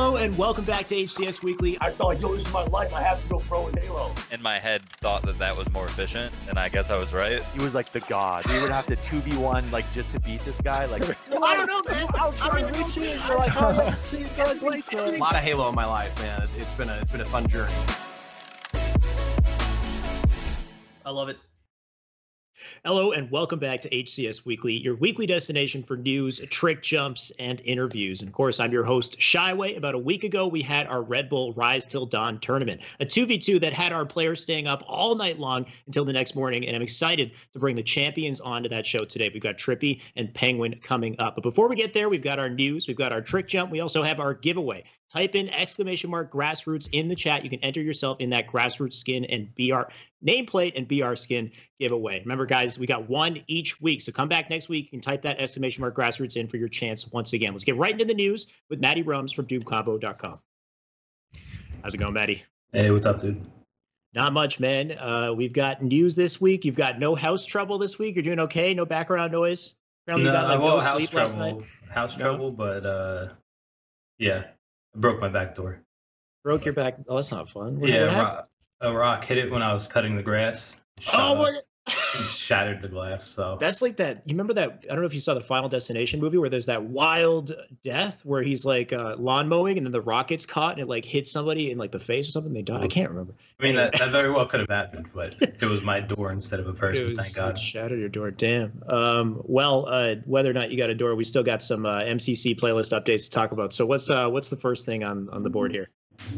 Hello and welcome back to HCS Weekly. I thought, yo, this is my life. I have to go pro in Halo. in my head thought that that was more efficient, and I guess I was right. He was like the god. We would have to 2v1 like just to beat this guy. Like I don't know, man. I'll try I'm to reach you. You're like, oh, let's see you guys later. a lot of Halo in my life, man. It's been a it's been a fun journey. I love it. Hello and welcome back to HCS Weekly, your weekly destination for news, trick jumps, and interviews. And of course, I'm your host, Shyway. About a week ago, we had our Red Bull Rise Till Dawn tournament, a 2v2 that had our players staying up all night long until the next morning. And I'm excited to bring the champions onto that show today. We've got Trippy and Penguin coming up. But before we get there, we've got our news, we've got our trick jump, we also have our giveaway. Type in exclamation mark grassroots in the chat. You can enter yourself in that grassroots skin and BR nameplate and BR skin giveaway. Remember, guys, we got one each week. So come back next week and type that exclamation mark grassroots in for your chance once again. Let's get right into the news with Maddie Rums from DoomCombo.com. How's it going, Maddie? Hey, what's up, dude? Not much, man. Uh, we've got news this week. You've got no house trouble this week. You're doing okay. No background noise. Apparently, you got like well, no house sleep trouble, house No? trouble, but uh, yeah, broke my back door. Broke your back. Oh, that's not fun. What, yeah, what happened? rock, a rock hit it when I was cutting the grass. Oh my! Shattered the glass. So That's like that. You remember that? I don't know if you saw the Final Destination movie where there's that wild death where he's like uh, lawn mowing and then the rocket's caught and it like hits somebody in like the face or something. They die. I can't remember. I mean that, that very well could have happened, but it was my door instead of a person. was- thank God. shattered your door. Damn. Um, well, uh, whether or not you got a door, we still got some uh, MCC playlist updates to talk about. So what's uh, what's the first thing on on the board here?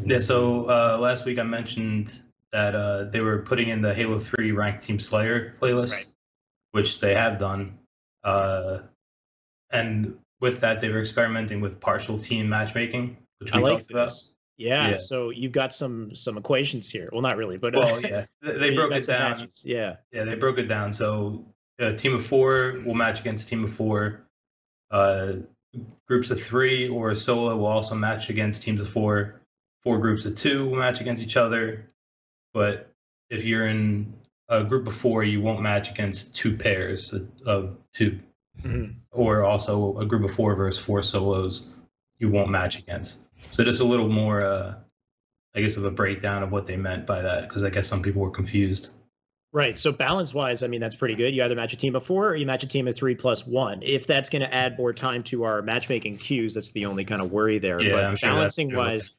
Yeah. So uh, last week I mentioned that uh, they were putting in the Halo Three Ranked Team Slayer playlist, Right. which they have done. Uh, and with that, they were experimenting with partial team matchmaking, which I we like talked about. this. Yeah, Yeah. So you've got some some equations here. Well, not really, but uh, Well, yeah, they, they broke it down. matches. Yeah. Yeah, they broke it down. So a team of four will match against team of four. Uh, groups of three or a solo will also match against teams of four. Four groups of two will match against each other. But if you're in a group of four, you won't match against two pairs of- of two. Mhm. Or also a group of four versus four solos, you won't match against. So just a little more, uh, I guess, of a breakdown of what they meant by that, because I guess some people were confused. Right. So balance wise, I mean that's pretty good. You either match a team of four or you match a team of three plus one. If that's going to add more time to our matchmaking queues, that's the only kind of worry there. Yeah, but I'm sure balancing wise,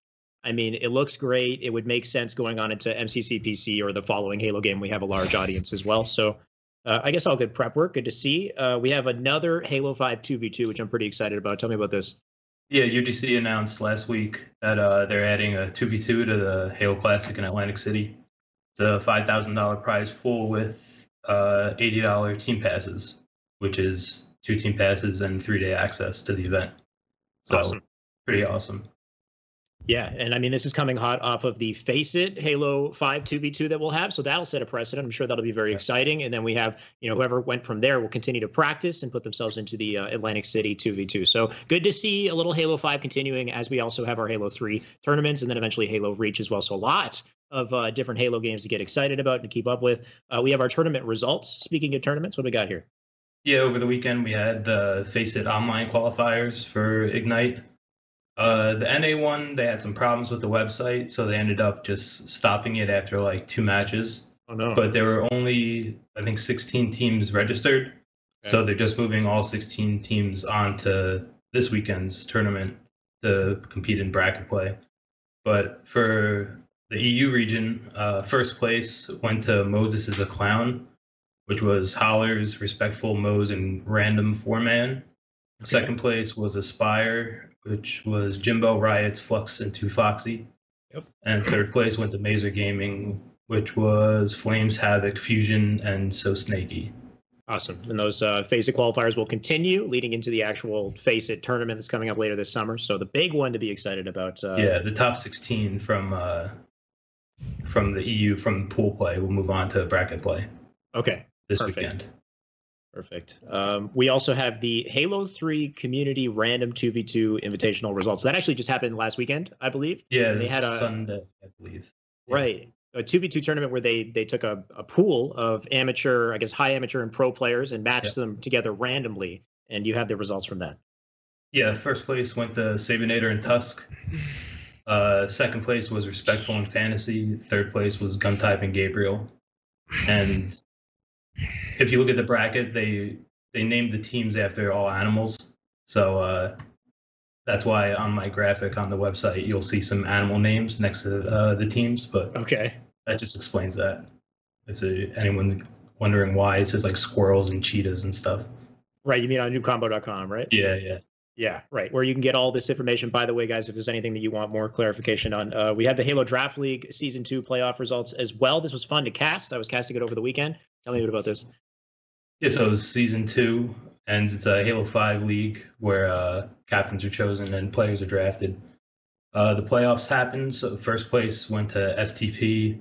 I mean it looks great. It would make sense going on into MCCPC or the following Halo game. We have a large audience as well. So uh, I guess all good prep work. Good to see. Uh, we have another Halo 5 2v2, which I'm pretty excited about. Tell me about this. Yeah, UGC announced last week that uh, they're adding a 2v2 to the Halo Classic in Atlantic City. It's a $5,000 prize pool with uh, $80 team passes, which is two team passes and three day access to the event. So, Awesome. pretty awesome. Yeah, and I mean this is coming hot off of the FACEIT Halo 5 2v2 that we'll have, so that'll set a precedent. I'm sure that'll be very exciting. And then we have, you know, whoever went from there will continue to practice and put themselves into the uh, Atlantic City 2v2. So good to see a little Halo 5 continuing as we also have our Halo 3 tournaments and then eventually Halo Reach as well. So a lot of uh, different Halo games to get excited about and to keep up with. Uh, we have our tournament results. Speaking of tournaments, what do we got here? Yeah, over the weekend we had the FACEIT online qualifiers for Ignite. Uh, the NA one, they had some problems with the website, so they ended up just stopping it after like two matches. Oh no. but there were only I think 16 teams registered. So they're just moving all 16 teams on to this weekend's tournament to compete in bracket play. But for the EU region, uh, first place went to Moses is a Clown, which was Hollers, Respectful, Mose, and Random Four Man. Second place was Aspire, which was Jimbo, Riots, Flux, and Two Foxy. Yep. And third place went to Mazer Gaming, which was Flames, Havoc, Fusion, and So Snaky. Awesome. And those uh, FACEIT qualifiers will continue leading into the actual FACEIT tournament that's coming up later this summer. So the big one to be excited about. Uh, yeah, the top 16 from uh, from the EU from pool play will move on to bracket play Okay. this Perfect. weekend. Perfect. Um, we also have the Halo 3 Community Random 2v2 Invitational results. That actually just happened last weekend, I believe. Yeah, They had a- Sunday, I believe. Yeah. Right. A 2v2 tournament where they they took a, a pool of amateur, I guess high amateur and pro players and matched them together randomly. And you have the results from that. Yeah, first place went to Sabinator and Tusk. Uh, second place was Respectful and Fantasy. Third place was Gun Type and Gabriel. And if you look at the bracket, they they named the teams after all animals. So uh, that's why on my graphic on the website you'll see some animal names next to uh, the teams. But Okay. that just explains that. If anyone wondering why it says like squirrels and cheetahs and stuff. Right. You mean on newcombo.com, right? Yeah, yeah. Yeah, right. Where you can get all this information. By the way, guys, if there's anything that you want more clarification on, uh, we have the Halo Draft League season two playoff results as well. This was fun to cast. I was casting it over the weekend. Tell me a bit about this. Yeah, so season two ends. It's a Halo Five league where uh, captains are chosen and players are drafted. Uh, the playoffs happened. So first place went to FTP,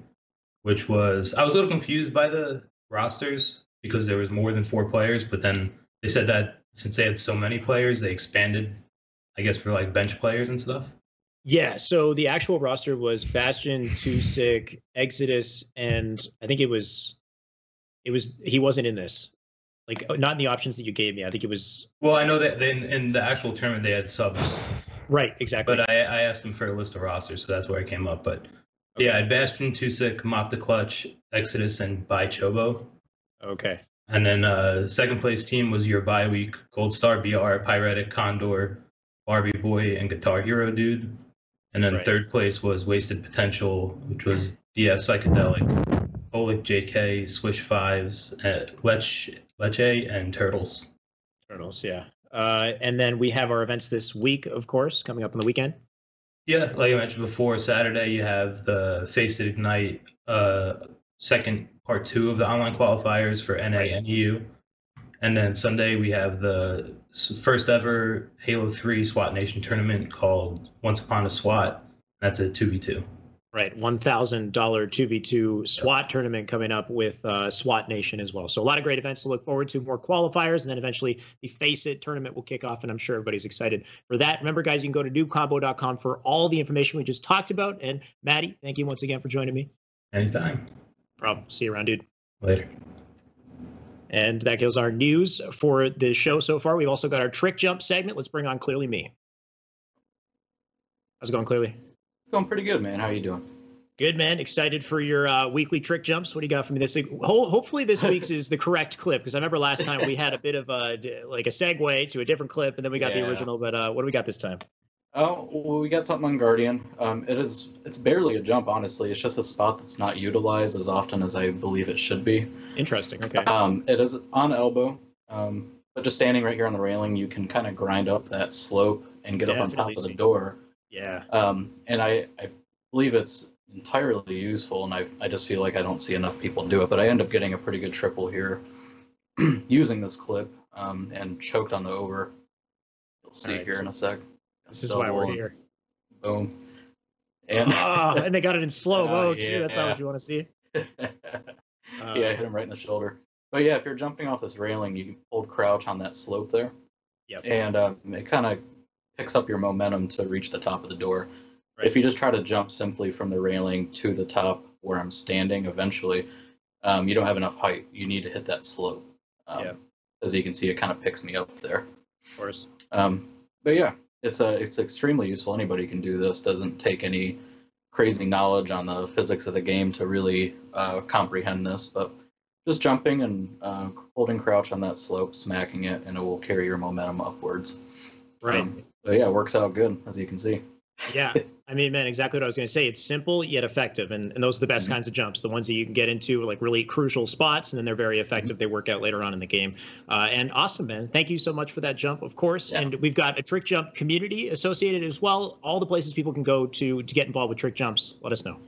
which was I was a little confused by the rosters because there was more than four players. But then they said that since they had so many players, they expanded, I guess, for like bench players and stuff. Yeah, so the actual roster was Bastion, Tusik, Exodus, and I think it was, it was he wasn't in this, like not in the options that you gave me. I think it was Well, I know that in, in the actual tournament they had subs, right, exactly. but I, I asked them for a list of rosters, so that's where I came up. But yeah, I had Bastion, Tusik, Mop the Clutch, Exodus, and By Chobo. okay, And then uh, second place team was your bye week Gold Star BR, Pyretic, Condor, Barbie Boy, and Guitar Hero Dude. And then Right. third place was Wasted Potential, which was DF Psychedelic, Olic JK, Swish Fives, uh, Lech, Leche, and Turtles. Turtles, yeah. Uh, and then we have our events this week, of course, coming up on the weekend. Yeah, like I mentioned before, Saturday you have the FACEIT Ignite uh, second part two of the online qualifiers for NA NEU. And then Sunday we have the first ever Halo 3 SWAT Nation tournament called Once Upon a SWAT. That's a 2v2. Right, one thousand dollar two v two SWAT tournament coming up with uh, SWAT Nation as well. So a lot of great events to look forward to. More qualifiers, and then eventually the FACEIT tournament will kick off, and I'm sure everybody's excited for that. Remember, guys, you can go to newcombo.com for all the information we just talked about. And Maddie, thank you once again for joining me. Anytime. Problem. See you around, dude. Later. And that goes our news for the show so far. We've also got our trick jump segment. Let's bring on Clearly Me. How's it going, Clearly? Going pretty good, man. How are you doing? Good man. Excited for your uh, weekly trick jumps. What do you got for me this week? Ho- hopefully this week's is the correct clip because I remember last time we had a bit of a like a segue to a different clip and then we got the original. But uh, what do we got this time? Oh, well, we got something on Guardian. Um, it is it's barely a jump, honestly. It's just a spot that's not utilized as often as I believe it should be. Interesting. Okay. Um, it is on elbow, um, but just standing right here on the railing, you can kind of grind up that slope and get up on top of the door. Yeah. Um, and I, I believe it's entirely useful, and I, I just feel like I don't see enough people do it. But I end up getting a pretty good triple here using this clip um, and choked on the over. You'll see Alright, here in a sec. This is why we're here. Boom. And oh, and they got it in slow mo Oh, too. That's not what you want to see. yeah, I hit him right in the shoulder. But yeah, if you're jumping off this railing, you can hold crouch on that slope there. Yep. And um, it kind of picks up your momentum to reach the top of the door. Right. If you just try to jump simply from the railing to the top where I'm standing, eventually, um, you don't have enough height. You need to hit that slope. Um, Yep. As you can see, it kind of picks me up there. Of course. Um, but yeah, it's a it's extremely useful. Anybody can do this. Doesn't take any crazy knowledge on the physics of the game to really uh, comprehend this. But just jumping and uh, holding crouch on that slope, smacking it, and it will carry your momentum upwards. Right. Um, but yeah, it works out good as you can see. Yeah. I mean, man, exactly what I was going to say. It's simple yet effective, and, and those are the best Mhm. kinds of jumps. The ones that you can get into like really crucial spots, and then they're very effective. They work out later on in the game. Uh, and awesome, man. Thank you so much for that jump, of course. Yeah. And we've got a trick jump community associated as well. All the places people can go to to get involved with trick jumps. Let us know.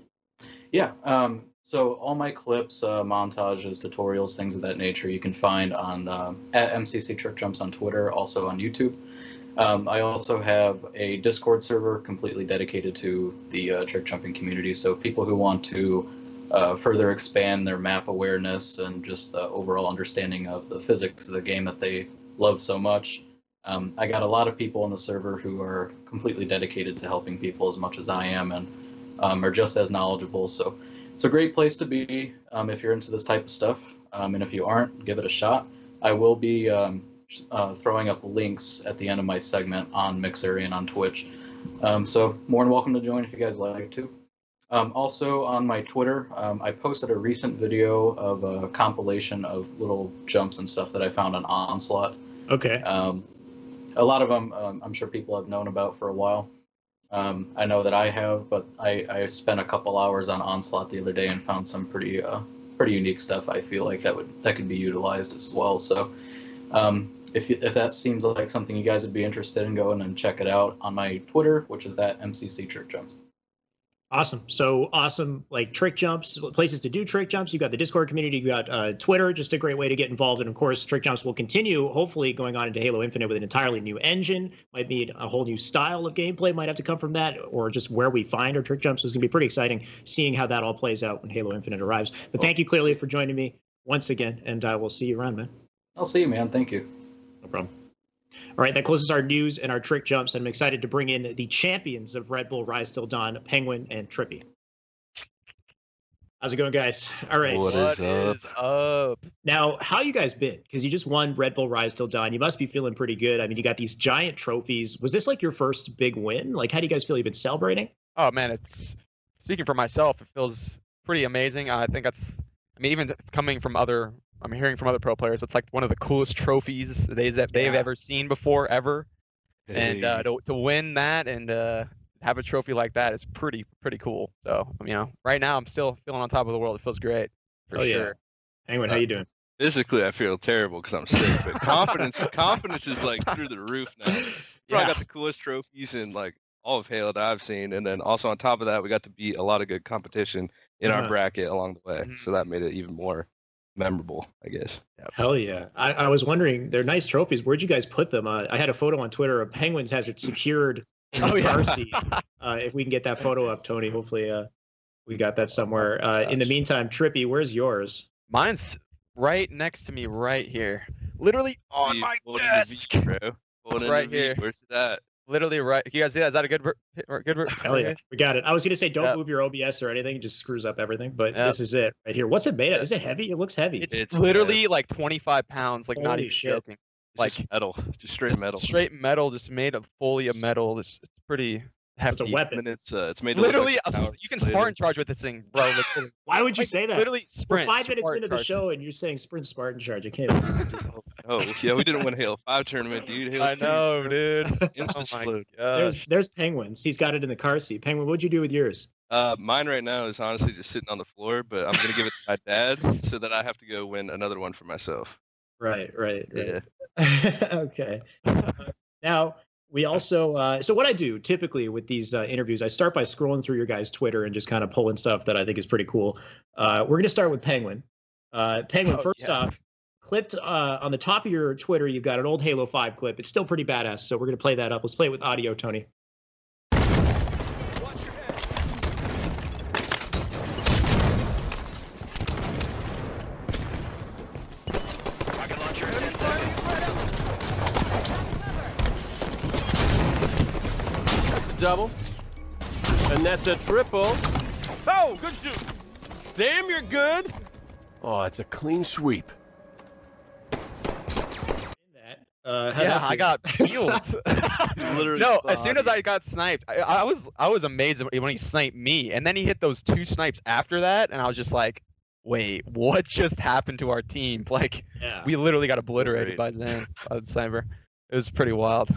Yeah. Um, so all my clips, uh, montages, tutorials, things of that nature, you can find on um, at MCC Trick Jumps on Twitter, also on YouTube. Um, I also have a Discord server completely dedicated to the uh, trick jumping community. So people who want to uh, further expand their map awareness and just the overall understanding of the physics of the game that they love so much. Um, I got a lot of people on the server who are completely dedicated to helping people as much as I am and um, are just as knowledgeable. So it's a great place to be um, if you're into this type of stuff. Um, and if you aren't, give it a shot. I will be um, uh, throwing up links at the end of my segment on Mixer and on Twitch. Um, so more than welcome to join if you guys like to. Um, also on my Twitter, um, I posted a recent video of a compilation of little jumps and stuff that I found on Onslaught. Okay. Um, a lot of them um, I'm sure people have known about for a while. Um, I know that I have, but I, I spent a couple hours on Onslaught the other day and found some pretty uh, pretty unique stuff. I feel like that would that could be utilized as well. So um, if you, if that seems like something you guys would be interested in, going and check it out on my Twitter, which is that MCC Trick Jumps. Awesome. So awesome, like trick jumps, places to do trick jumps. You've got the Discord community, you've got uh, Twitter, just a great way to get involved. And of course, trick jumps will continue, hopefully, going on into Halo Infinite with an entirely new engine. Might be a whole new style of gameplay, might have to come from that, or just where we find our trick jumps is going to be pretty exciting seeing how that all plays out when Halo Infinite arrives. But thank you, clearly, for joining me once again, and uh, we'll see you around, man. I'll see you, man. Thank you. No problem. All right, that closes our news and our trick jumps. And I'm excited to bring in the champions of Red Bull Rise Till Dawn, Penguin and Trippy. How's it going, guys? All right. What up? is up? now, how you guys been? Because you just won Red Bull Rise Till Dawn. You must be feeling pretty good. I mean, you got these giant trophies. Was this like your first big win? Like, how do you guys feel? You've been celebrating? Oh man, it's speaking for myself, it feels pretty amazing. I think that's I mean, even coming from other I'm hearing from other pro players, it's like one of the coolest trophies they that they've Yeah. ever seen before ever. And uh, to to win that and uh have a trophy like that is pretty pretty cool. So you know, right now I'm still feeling on top of the world. It feels great for Oh, yeah. sure. Penguin, how Uh, you doing? Physically, I feel terrible because I'm sick, but confidence, confidence is like through the roof now. Probably Yeah. got the coolest trophies in like all of Halo that I've seen, and then also on top of that, we got to beat a lot of good competition in Uh-huh. our bracket along the way, Mhm. so that made it even more memorable, I guess. Hell yeah. I, I was wondering, they're nice trophies. Where'd you guys put them? Uh, I had a photo on Twitter of Penguins has it secured in his Oh, yeah. car seat. Uh, if we can get that photo up, Tony, hopefully uh, we got that somewhere. Uh, in the meantime, Trippy, where's yours? Mine's right next to me right here. Literally on Dude, my holding the V, desk. bro. Right here. Where's it at? Literally right. You guys see that? Is that a good ver- hit- or good Hell yeah, we got it. I was gonna say don't Yeah. move your OBS or anything; it just screws up everything. But Yeah. this is it right here. What's it made of? Is it heavy? It looks heavy. It's, It's, literally like 25 pounds, like not even shit. joking. It's Like just metal, just straight Just metal. Straight metal, just made of fully of metal. It's, it's pretty So it's a weapon. And it's uh, it's made to look like Literally, a a s- power you can later. Spartan charge with this thing, bro. like, Why would you like, say that? Literally, sprint. We're five minutes Spartan into the charge. show, and you're saying sprint Spartan charge. I can't. Oh yeah, we didn't win Halo Five tournament, dude. Halo I 3 know, dude. oh Instant my explode. there's there's penguins. He's got it in the car seat. Penguin, what'd you do with yours? Uh, mine right now is honestly just sitting on the floor, but I'm gonna give it to my dad so that I have to go win another one for myself. Right, right, Yeah. right. okay. Uh, now we also uh, so what I do typically with these uh, interviews, I start by scrolling through your guys' Twitter and just kind of pulling stuff that I think is pretty cool. Uh, we're gonna start with Penguin. Uh, Penguin, Oh, first yes. off, clipped uh, on the top of your Twitter, you've got an old Halo Five clip. It's still pretty badass, so we're gonna play that up. Let's play it with audio, Tony. That's a double. And that's a triple. Oh, good shoot. Damn, you're good. Oh, it's a clean sweep. That uh, Yeah, I got peeled. Literally no, as soon as. I got sniped, I, I was I was amazed when he sniped me, and then he hit those two snipes after that, and I was just like, "Wait, what just happened to our team? Like, Yeah. we literally got obliterated Great. by Zane, by the sniper. It was pretty wild."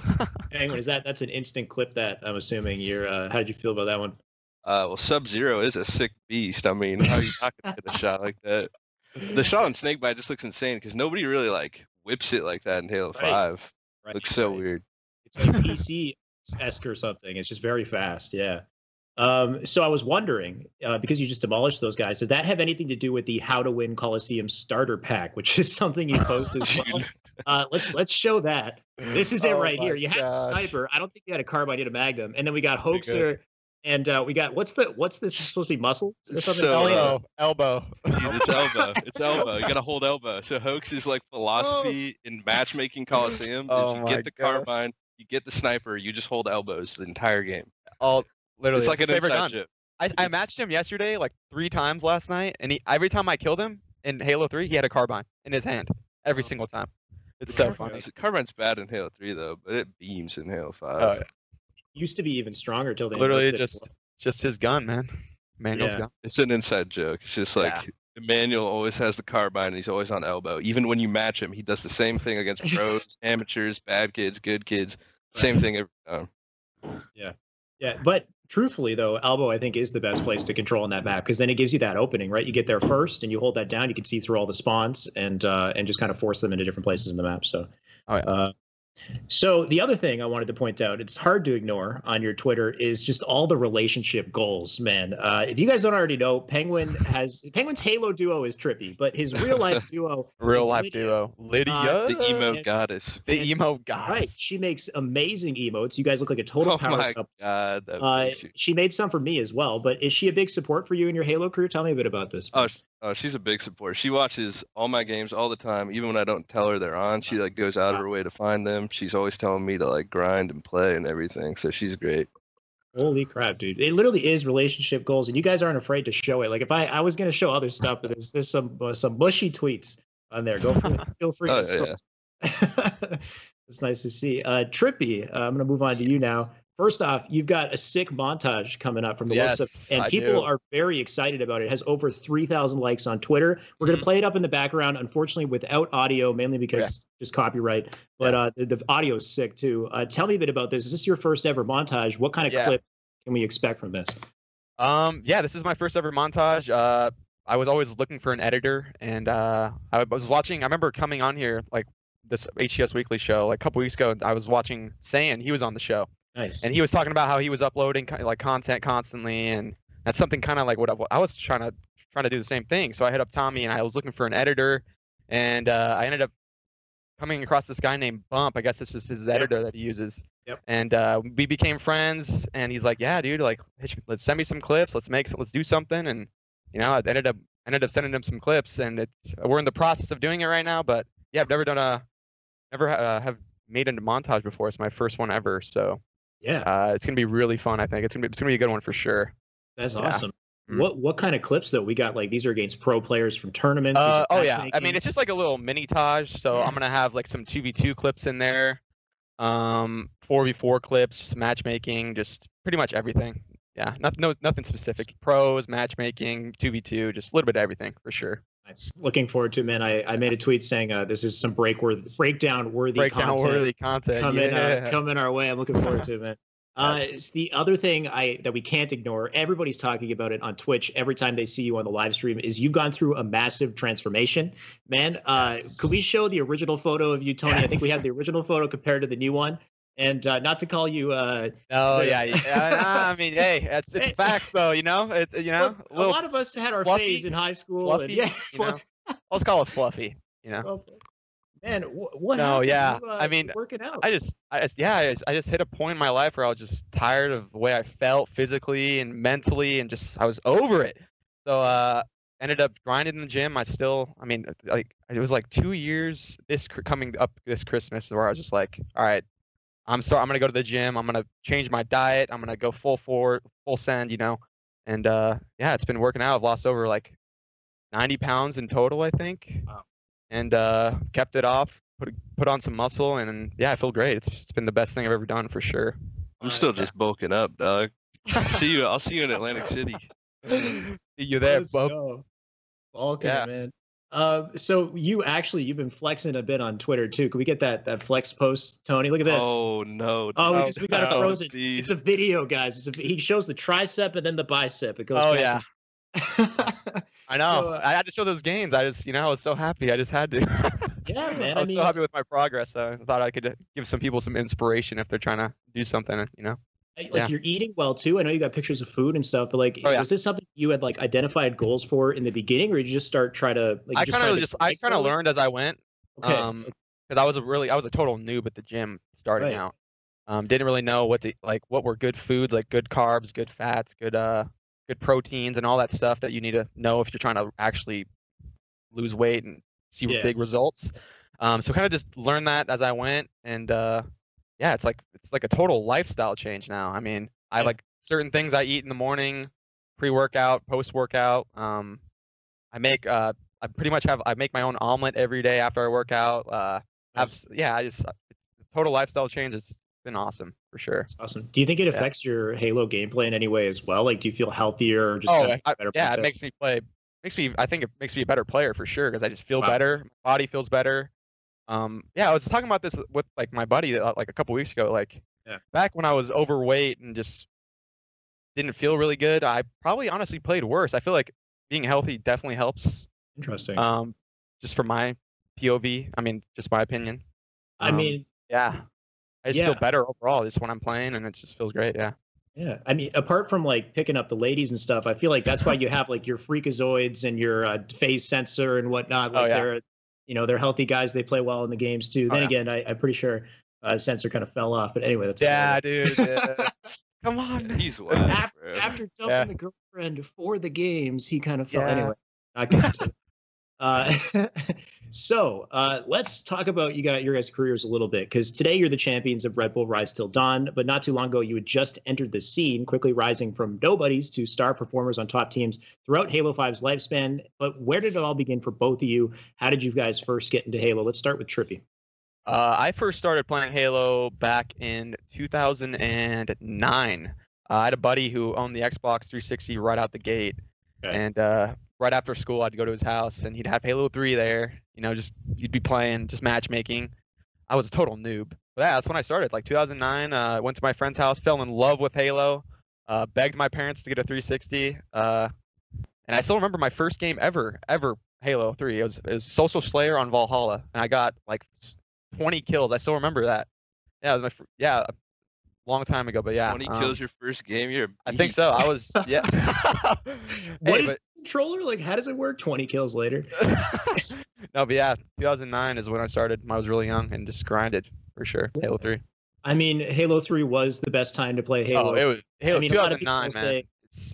Penguin, is that that's an instant clip? That I'm assuming. You're. Uh, how did you feel about that one? Uh, well, Sub Zero is a sick beast. I mean, how are you not gonna hit a shot like that? The shot on Snakebite just looks insane because nobody really like whips it like that in Halo Right. Five. Right, Looks so right. weird. It's like PC esque or something. It's just very fast. Yeah. Um, so I was wondering, uh, because you just demolished those guys, does that have anything to do with the How to Win Coliseum starter pack, which is something you post as well? Uh, let's let's show that. This is it Oh right here. You had the gosh. sniper. I don't think you had a carbine, you had a magnum, and then we got hoaxer, and uh, we got what's the what's this supposed to be muscle or something? So, uh, elbow, elbow. Dude, it's elbow. It's elbow. You gotta hold elbow. So Hoax is like philosophy in matchmaking Coliseum. Is Oh you get the gosh. carbine, you get the sniper, you just hold elbows the entire game. All literally. It's like his an favorite inside gun. joke. I, I matched him yesterday like three times last night, and he every time I killed him in Halo 3, he had a carbine in his hand every Oh. single time. It's so funny. Carbine's, Carbine's bad in Halo 3 though, but it beams in Halo 5. Oh, yeah. Used to be even stronger till they Literally nerfed it. just just his gun, man. Manual's Yeah. gun. It's an inside joke. It's just like Yeah. Emmanuel always has the carbine and he's always on elbow. Even when you match him, he does the same thing against pros, amateurs, bad kids, good kids. Same thing every time. Yeah. Yeah, but truthfully though, elbow I think is the best place to control on that map because then it gives you that opening, right? You get there first and you hold that down, you can see through all the spawns and uh, and just kind of force them into different places in the map. So, Oh, yeah. uh, so the other thing I wanted to point out, it's hard to ignore on your Twitter, is just all the relationship goals, man. Uh, if you guys don't already know, Penguin has Penguin's Halo duo is trippy, but his real life duo, Real is life Lydia. duo. Lydia. Uh, The emo and- goddess. the emo guy. Right, she makes amazing emotes. You guys look like a total Oh power my couple. god. Uh, she made some for me as well, but is she a big support for you in your Halo career? Tell me a bit about this. Oh, sh- oh, she's a big supporter. She watches all my games all the time, even when I don't tell her they're on. She like goes out of her way to find them. She's always telling me to like grind and play and everything. So she's great. Holy crap, dude! It literally is relationship goals, and you guys aren't afraid to show it. Like if I, I was gonna show other stuff, but there's, there's some uh, some mushy tweets on there. Go for it. feel free Oh, to yeah, it's nice to see. Uh, Trippy, uh, I'm gonna move on to you now. First off, you've got a sick montage coming up from the looks of, and I people do. are very excited about it. It has over 3,000 likes on Twitter. We're gonna Mhm. play it up in the background, unfortunately without audio, mainly because just copyright. But uh, the, the audio is sick too. Uh, tell me a bit about this. Is this your first ever montage? What kind of Yeah. clip can we expect from this? Um, yeah, this is my first ever montage. Uh, I was always looking for an editor, and uh, I was watching. I remember coming on here like this HCS Weekly show like a couple weeks ago. I was watching Saiyan. He was on the show, Nice. and he was talking about how he was uploading like content constantly, and that's something kind of like what I, I was trying to trying to do the same thing. So I hit up Tommy, and I was looking for an editor, and uh, I ended up coming across this guy named Bump. I guess this is his editor that he uses. Yep. And uh, we became friends, and he's like, "Yeah, dude, like, let's send me some clips. Let's make, let's do something." And you know, I ended up ended up sending him some clips, and it's we're in the process of doing it right now. But yeah, I've never done a, never uh, have made a montage before. It's my first one ever, so yeah, uh, it's gonna be really fun. I think it's gonna be it's gonna be a good one for sure. that's yeah. awesome. Mm. What what kind of clips though? We got like these are against pro players from tournaments. Uh, oh yeah, I mean it's just like a little mini taj. So I'm gonna have like some two v two clips in there, um, four v four clips, matchmaking, just pretty much everything. Yeah, not, no nothing specific. Pros, matchmaking, two v two, just a little bit of everything for sure. Nice. Looking forward to it, man. I, I made a tweet saying uh, this is some break worth breakdown worthy Breakdown content worthy content. coming yeah. uh, coming our way. I'm looking forward to it, man. Uh, it's the other thing I that we can't ignore. Everybody's talking about it on Twitch every time they see you on the live stream. Is you've gone through a massive transformation, man. Uh, Yes. Could we show the original photo of you, Tony? I think we have the original photo compared to the new one. And uh, not to call you, uh, Oh the- yeah, yeah. I mean, hey, it's it's facts though. You know, it's you know, a lot of us had our fluffy- phase in high school. fluffy, and, yeah, you know. Let's call it fluffy. You know. fluffy. Man, wh- what? No, yeah, You, uh, I mean, working out. I just, I just, yeah, I just, I just hit a point in my life where I was just tired of the way I felt physically and mentally, and just I was over it. So, uh, ended up grinding in the gym. I still, I mean, like it was like two years this cr- coming up this Christmas where I was just like, all right, I'm sorry, I'm gonna go to the gym. I'm gonna change my diet. I'm gonna go full forward, full send, you know. And uh, yeah, it's been working out. I've lost over like 90 pounds in total, I think, Wow. and uh, kept it off. Put put on some muscle, and yeah, I feel great. It's, it's been the best thing I've ever done for sure. I'm still just bulking up, dog. I'll see you. I'll see you in Atlantic City. See you there, Let's bub. go. Okay, Yeah. man. Uh, so you actually you've been flexing a bit on Twitter too. Can we get that that flex post, Tony? Look at this. Oh no. Oh, we just we got it Oh, frozen. geez. It's a video, guys. It's a, he shows the tricep and then the bicep. It goes. Oh back yeah, I know. So, uh, I had to show those gains. I just, you know, I was so happy. I just had to. Yeah, man, I I mean- so happy with my progress. So I thought I could give some people some inspiration if they're trying to do something. You know. Like Yeah. you're eating well too. I know you got pictures of food and stuff, but like, Oh, yeah. was this something you had like identified goals for in the beginning, or did you just start try to like? I kind of just, I kind of learned as I went. Okay. Um, because I was a really, I was a total noob at the gym starting Right. out. Um, didn't really know what the like what were good foods, like good carbs, good fats, good uh, good proteins, and all that stuff that you need to know if you're trying to actually lose weight and see Yeah. big results. Um, so kind of just learned that as I went, and uh, yeah, it's like it's like a total lifestyle change now. I mean, I like certain things I eat in the morning, pre-workout, post-workout. Um, I make uh, I pretty much have I make my own omelet every day after I work out. Uh, abs- yeah, I just total lifestyle change. It's been awesome for sure. That's awesome. Do you think it Yeah. affects your Halo gameplay in any way as well? Like, do you feel healthier or just Oh, kind of I- yeah, it makes me play. Makes me. I think it makes me a better player for sure because I just feel Wow. better. My body feels better. Um, yeah, I was talking about this with like my buddy uh, like a couple weeks ago. Like, Yeah. back when I was overweight and just didn't feel really good, I probably honestly played worse. I feel like being healthy definitely helps. Interesting. Um, just from my POV. I mean, just my opinion. I um, mean, Yeah, I just Yeah. feel better overall just when I'm playing, and it just feels great. Yeah. Yeah, I mean, apart from like picking up the ladies and stuff, I feel like that's why you have like your freakazoids and your uh, FaZe Censor and whatnot. Oh, Like yeah. they're, you know, they're healthy guys. They play well in the games too. Oh, then yeah. again, I, I'm pretty sure uh, Censor kind of fell off. But anyway, that's Yeah, dude. yeah. Come on. He's wild, After, after dumping Yeah. the girlfriend for the games, he kind of fell. Yeah. Anyway, not gonna continue. Uh, so uh, let's talk about you got your guys' careers a little bit because today you're the champions of Red Bull Rise Till Dawn, but not too long ago you had just entered the scene, quickly rising from nobodies to star performers on top teams throughout Halo 5's lifespan. But where did it all begin for both of you? How did you guys first get into Halo? Let's start with Trippy. Uh, I first started playing Halo back in 2009. Uh, I had a buddy who owned the Xbox 360 right out the gate, Okay. and uh, right after school, I'd go to his house, and he'd have Halo 3 there. You know, just you'd be playing, just matchmaking. I was a total noob, but yeah, that's when I started. Like 2009, uh, went to my friend's house, fell in love with Halo, uh, begged my parents to get a 360, uh, and I still remember my first game ever, ever Halo 3. It was it was Social Slayer on Valhalla, and I got like 20 kills. I still remember that. Yeah, my yeah, long time ago, but yeah. 20 um, kills your first game. You're a I think so. I was yeah. What Hey, is the controller like? How does it work? 20 kills later. no, but yeah, 2009 is when I started. I was really young and just grinded for sure. Halo 3. I mean, Halo 3 was the best time to play Halo. Oh, it was Halo I mean, a lot of people 2009, man. say-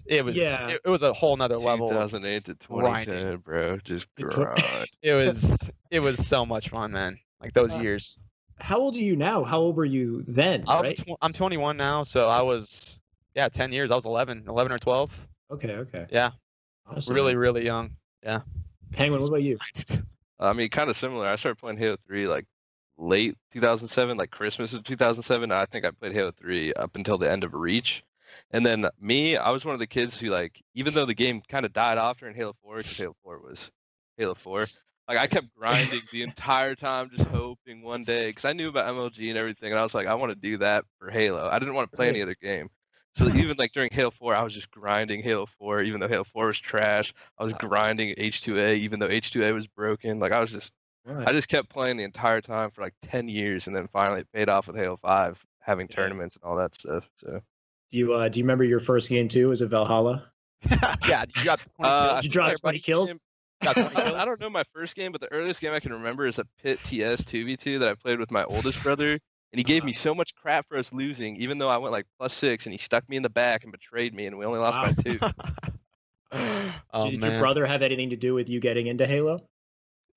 It was Yeah. it, it was a whole nother level. of 2008 to grinding. 2010, bro. Just The grind. It was it was so much fun, man. Like those Uh, years. How old are you now? How old were you then? I'm, right? tw- I'm 21 now, so I was yeah, 10 years. I was 11, 11 or 12. Okay, okay. Yeah. Awesome. Really, really young. Yeah. Penguin, what about you? I mean, kind of similar. I started playing Halo 3 like late 2007, like Christmas of 2007. I think I played Halo 3 up until the end of Reach. And then me, I was one of the kids who like, even though the game kind of died off during Halo 4, because Halo 4 was Halo 4, like I kept grinding the entire time, just hoping one day, because I knew about MLG and everything, and I was like, I want to do that for Halo. I didn't want to play any other game. So even like during Halo 4, I was just grinding Halo 4, even though Halo 4 was trash. I was grinding H2A, even though H2A was broken. Like I was just, I just kept playing the entire time for like 10 years, and then finally it paid off with Halo 5, having Yeah. tournaments and all that stuff. So Do you uh, do you remember your first game too? Was it Valhalla? yeah, you dropped 20 Uh, kills. You drop Everybody 20 kills? Game- got 20 I, don't- I kills? don't know my first game, but the earliest game I can remember is a Pit TS 2v2 that I played with my oldest brother. And he gave me so much crap for us losing, even though I went like plus six, and he stuck me in the back and betrayed me, and we only lost by two. oh, Did man. your brother have anything to do with you getting into Halo?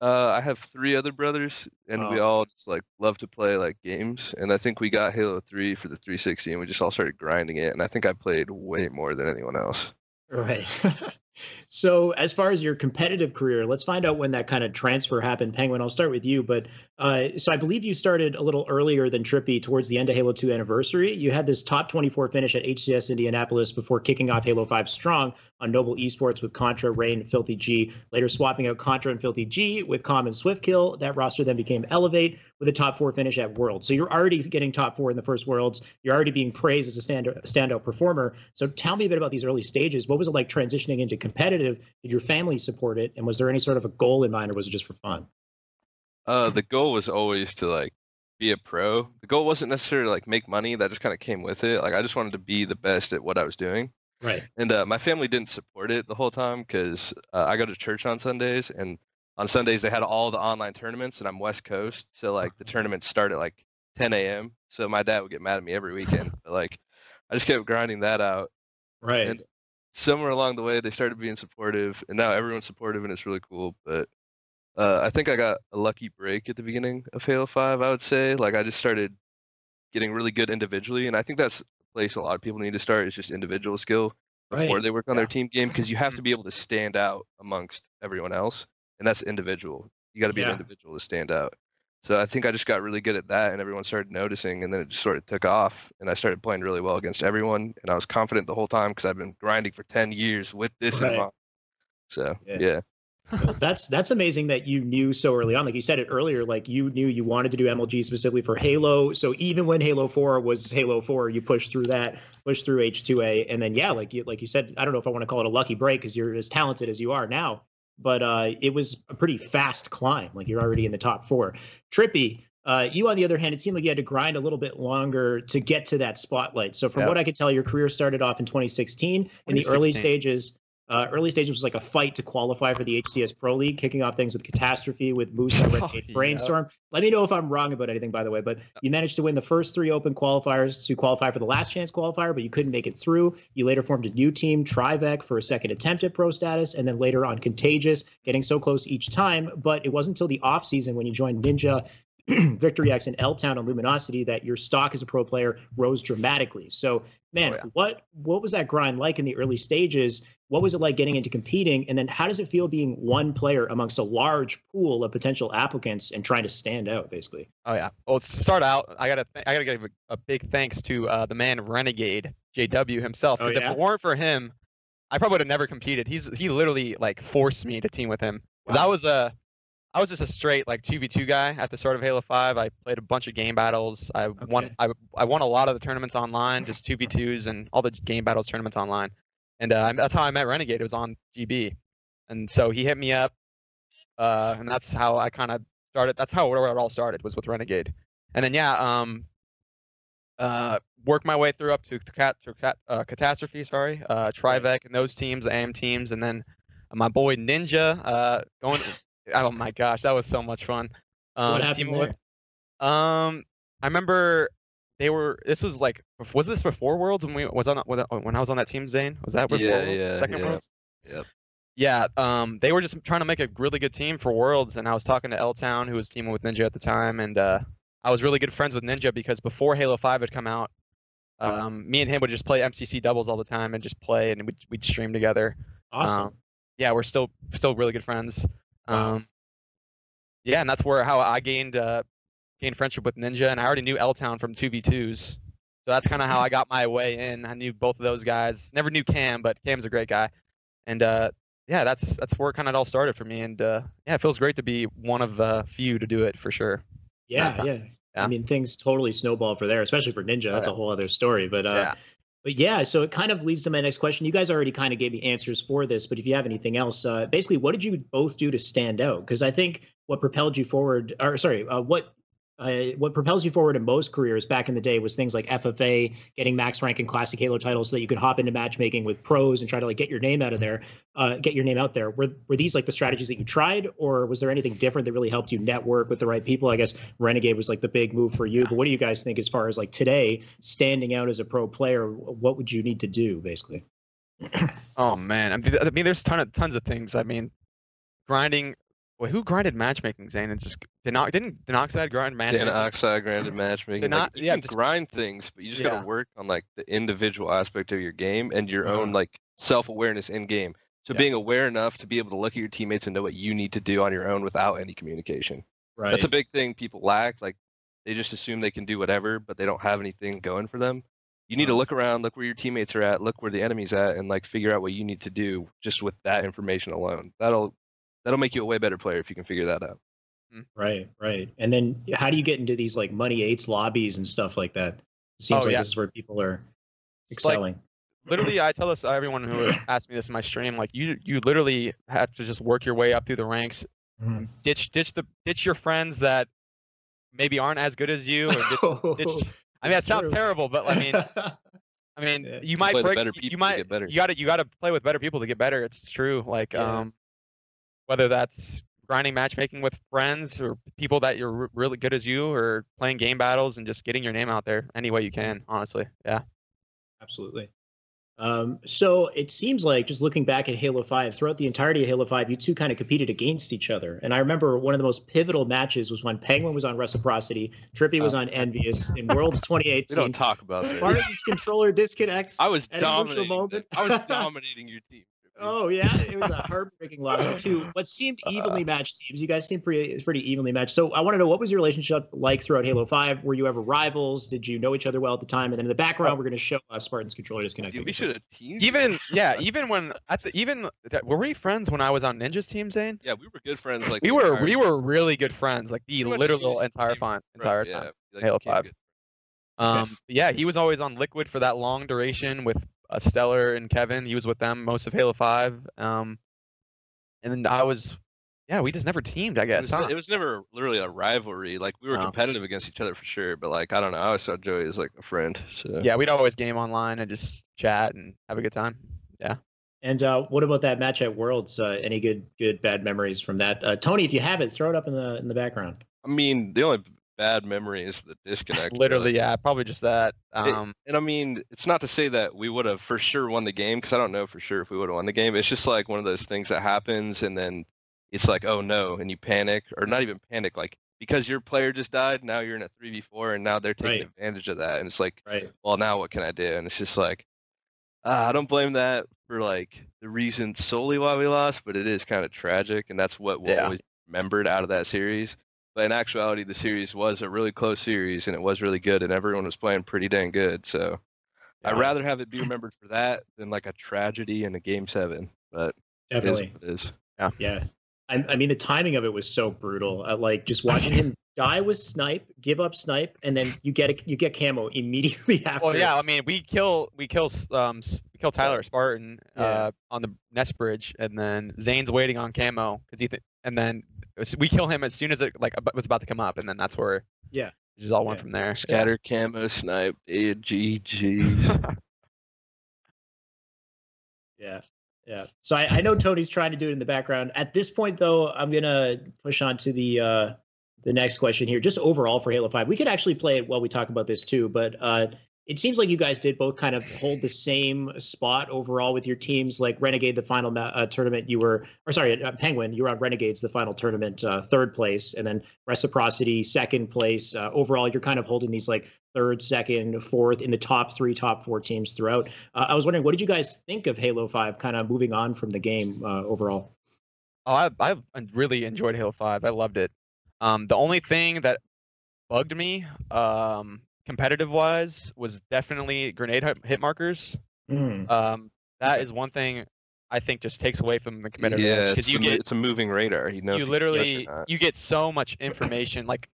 Uh, I have three other brothers, and we Oh. all just like love to play like games. And I think we got Halo 3 for the 360, and we just all started grinding it. And I think I played way more than anyone else. Right. so, as far as your competitive career, let's find out when that kind of transfer happened. Penguin, I'll start with you. But uh, so I believe you started a little earlier than Trippy towards the end of Halo 2 anniversary. You had this top 24 finish at HCS Indianapolis before kicking off Halo 5 strong on Noble Esports with Contra, Rayne, Filthy G. Later swapping out Contra and Filthy G with Common Swift Kill. That roster then became Elevate with a top four finish at Worlds. So you're already getting top four in the first Worlds. You're already being praised as a stand- standout performer. So tell me a bit about these early stages. What was it like transitioning into competitive? Did your family support it? And was there any sort of a goal in mind or was it just for fun? Uh, the goal was always to like be a pro. The goal wasn't necessarily like make money. That just kind of came with it. Like I just wanted to be the best at what I was doing. Right. And uh, my family didn't support it the whole time because uh, I go to church on Sundays, and on Sundays they had all the online tournaments, and I'm West Coast, so like the tournaments start at like 10 a.m. So my dad would get mad at me every weekend. But like, I just kept grinding that out. Right. And somewhere along the way, they started being supportive, and now everyone's supportive, and it's really cool. But uh, I think I got a lucky break at the beginning of Halo 5. I would say, like, I just started getting really good individually, and I think that's a place a lot of people need to start is just individual skill before Right. they work on their team game because you have to be able to stand out amongst everyone else, and that's individual. You got to be Yeah. an individual to stand out. So I think I just got really good at that, and everyone started noticing, and then it just sort of took off, and I started playing really well against everyone, and I was confident the whole time because I've been grinding for ten years with this Right. in mind. So Yeah. yeah. That's that's amazing that you knew so early on. Like you said it earlier, like you knew you wanted to do MLG specifically for Halo. So even when Halo Four was Halo Four, you pushed through that, pushed through H2A, and then yeah, like you like you said, I don't know if I want to call it a lucky break because you're as talented as you are now, but uh, it was a pretty fast climb. Like you're already in the top four. Trippy. Uh, you, on the other hand, it seemed like you had to grind a little bit longer to get to that spotlight. So, from Yeah. what I could tell, your career started off in 2016. In the early stages, uh, early stages was like a fight to qualify for the HCS Pro League, kicking off things with Catastrophe, with Moose, Renegade, Oh, yeah. Brainstorm. Let me know if I'm wrong about anything, by the way. But you managed to win the first three open qualifiers to qualify for the last chance qualifier, but you couldn't make it through. You later formed a new team, Trivec, for a second attempt at pro status, and then later on Contagious, getting so close each time. But it wasn't until the off season when you joined Ninja. Victory X and L Town and Luminosity that your stock as a pro player rose dramatically. So, man, Oh, yeah. what what was that grind like in the early stages? What was it like getting into competing? And then how does it feel being one player amongst a large pool of potential applicants and trying to stand out, basically? Oh yeah. Well, to start out, I gotta th- I gotta give a, a big thanks to uh, the man Renegade JW himself. Oh, 'cause yeah? if it weren't for him, I probably would have never competed. He's he literally like forced me to team with him. I was a I was just a straight like two v two guy at the start of Halo Five. I played a bunch of game battles. I won I, I won a lot of the tournaments online, just two v twos and all the game battles tournaments online. And uh, that's how I met Renegade. It was on GB, and so he hit me up, uh, and that's how I kind of started. That's how it all started was with Renegade, and then yeah, um, uh, worked my way through up to cat to cat uh, catastrophe. Sorry, uh, Trivec and those teams, the AM teams, and then my boy Ninja uh, going. oh my gosh, that was so much fun. Um, what happened there? with- um, I remember they were. This was like, was this before Worlds when we was on when when I was on that team? Zane was that before Yeah, Worlds? yeah, second yeah. Worlds? Yep. Yeah, um, they were just trying to make a really good team for Worlds, and I was talking to L Town, who was teaming with Ninja at the time, and uh, I was really good friends with Ninja because before Halo Five had come out, um, me and him would just play MCC doubles all the time and just play, and we'd, we'd stream together. Awesome. Um, yeah, we're still still really good friends. Wow. Um, yeah, and that's where how I gained uh, gained friendship with Ninja, and I already knew L Town from two v twos, so that's kind of how I got my way in. I knew both of those guys. Never knew Cam, but Cam's a great guy, and uh, yeah, that's that's where kind of all started for me. And uh, yeah, it feels great to be one of the few to do it for sure. yeah, time. yeah. I mean, things totally snowball for there, especially for Ninja. That's yeah. a whole other story. But uh, Yeah. But yeah, so it kind of leads to my next question. You guys already kind of gave me answers for this, but if you have anything else, uh, basically, what did you both do to stand out? Because I think what propelled you forward, or sorry, uh, what uh, what propels you forward in most careers back in the day was things like FFA, getting max rank and classic Halo titles, so that you could hop into matchmaking with pros and try to like get your name out of there, uh, get your name out there. Were were these like the strategies that you tried, or was there anything different that really helped you network with the right people? I guess Renegade was like the big move for you, but what do you guys think as far as like today standing out as a pro player? What would you need to do basically? Oh man, I mean, I mean, there's ton of tons of things. I mean, grinding. Wait, who grinded matchmaking? Zane and just Denox didn't Denoxide grind matchmaking? Dan Oxide granted matchmaking. not- like, you yeah, can just- grind things, but you just Yeah. gotta work on like the individual aspect of your game and your own Uh-huh. like self awareness in game. So Yeah. being aware enough to be able to look at your teammates and know what you need to do on your own without any communication. Right. That's a big thing people lack. Like they just assume they can do whatever, but they don't have anything going for them. You need to Uh-huh. look around, look where your teammates are at, look where the enemy's at, and like figure out what you need to do just with that information alone. That'll that'll make you a way better player if you can figure that out. Right, right. And then how do you get into these like money eights lobbies and stuff like that? It seems Oh, like yeah. this is where people are It's like- excelling. literally i tell this everyone who asks me this in my stream like you you literally have to just work your way up through the ranks Mhm. ditch ditch the ditch your friends that maybe aren't as good as you or ditch, ditch, i mean that sounds true. terrible but i mean i mean Yeah. you might break better you- you might get better. you gotta you gotta play with better people to get better it's true like Yeah. um whether that's grinding matchmaking with friends or people that you're really good as you or playing game battles and just getting your name out there any way you can honestly yeah Absolutely. Um, so it seems like just looking back at Halo 5, throughout the entirety of Halo 5, you two kind of competed against each other. And I remember one of the most pivotal matches was when Penguin was on Reciprocity, Trippy was on Envious in Worlds We 2018. don't talk about this. Spartan's controller disconnects. I was at a crucial dominating. I was dominating your team. Oh yeah, it was a heartbreaking loss for two. What seemed evenly matched teams. You guys seemed pretty pretty evenly matched. So I want to know what was your relationship like throughout Halo Five? Were you ever rivals? Did you know each other well at the time? And then in the background, we're going to show uh, Spartan's controller disconnected. Dude, we should have teamed. Even yeah, even when at the even were we friends when I was on Ninja's team, Zane? Yeah, we were good friends. Like We were we were really good friends, like the literal entire became fine friends, entire yeah, time. like Halo Five. good Um, yeah, he was always on Liquid for that long duration with uh, Stellar and Kevin. He was with them most of Halo Five. Um, and then I was, yeah, we just never teamed. I It guess. was, huh? it was never literally a rivalry. Like we were No. competitive against each other for sure, but like I don't know. I always saw Joey as like a friend. So yeah, we'd always game online and just chat and have a good time. Yeah. And uh, what about that match at Worlds? Uh, any good good bad memories from that? Uh, Tony, if you have it, throw it up in the in the background. I mean, the only bad memory is the disconnect. Literally, yeah, probably just that. It- Um, and I mean, it's not to say that we would have for sure won the game because I don't know for sure if we would have won the game. It's just like one of those things that happens, and then it's like, oh no, and you panic, or not even panic, like because your player just died, now you're in a three v four, and now they're taking Right. advantage of that, and it's like, Right. well, now what can I do? And it's just like, uh, I don't blame that for like the reason solely why we lost, but it is kind of tragic, and that's what we'll Yeah. always remembered out of that series. But in actuality, the series was a really close series, and it was really good, and everyone was playing pretty dang good. So I'd rather have it be remembered for that than like a tragedy in a game seven. But it is Definitely. what it is. Yeah. I, I mean, the timing of it was so brutal. Uh, like just watching him die with snipe, give up snipe, and then you get a, you get camo immediately after. well, yeah, I mean, we kill we kill um we kill Tyler Spartan Yeah. uh on the nest bridge, and then Zane's waiting on camo because he th- and then we kill him as soon as it like ab- was about to come up, and then that's where Yeah. it just all went Yeah. from there. Yeah. Scatter camo snipe, dude, GG's. Yeah. Yeah. So I, I know Tony's trying to do it in the background. At this point, though, I'm gonna push on to the uh, the next question here. Just overall for Halo Five, we could actually play it while we talk about this too. But uh, it seems like you guys did both kind of hold the same spot overall with your teams. Like Renegade, the final uh, tournament, you were, or sorry, uh, Penguin, you were on Renegades, the final tournament, uh, third place, and then Reciprocity, second place. Uh, overall, you're kind of holding these like third, second, fourth in the top three, top four teams throughout. Uh, I was wondering, what did you guys think of Halo Five? Kind of moving on from the game uh, overall. Oh, I I really enjoyed Halo Five. I loved it. Um, the only thing that bugged me, um, competitive wise, was definitely grenade hit, hit markers. Hmm. Um, that is one thing I think just takes away from the competitive yeah, because it's, you a, get it's a moving radar. You know, you literally guess or not. you get so much information like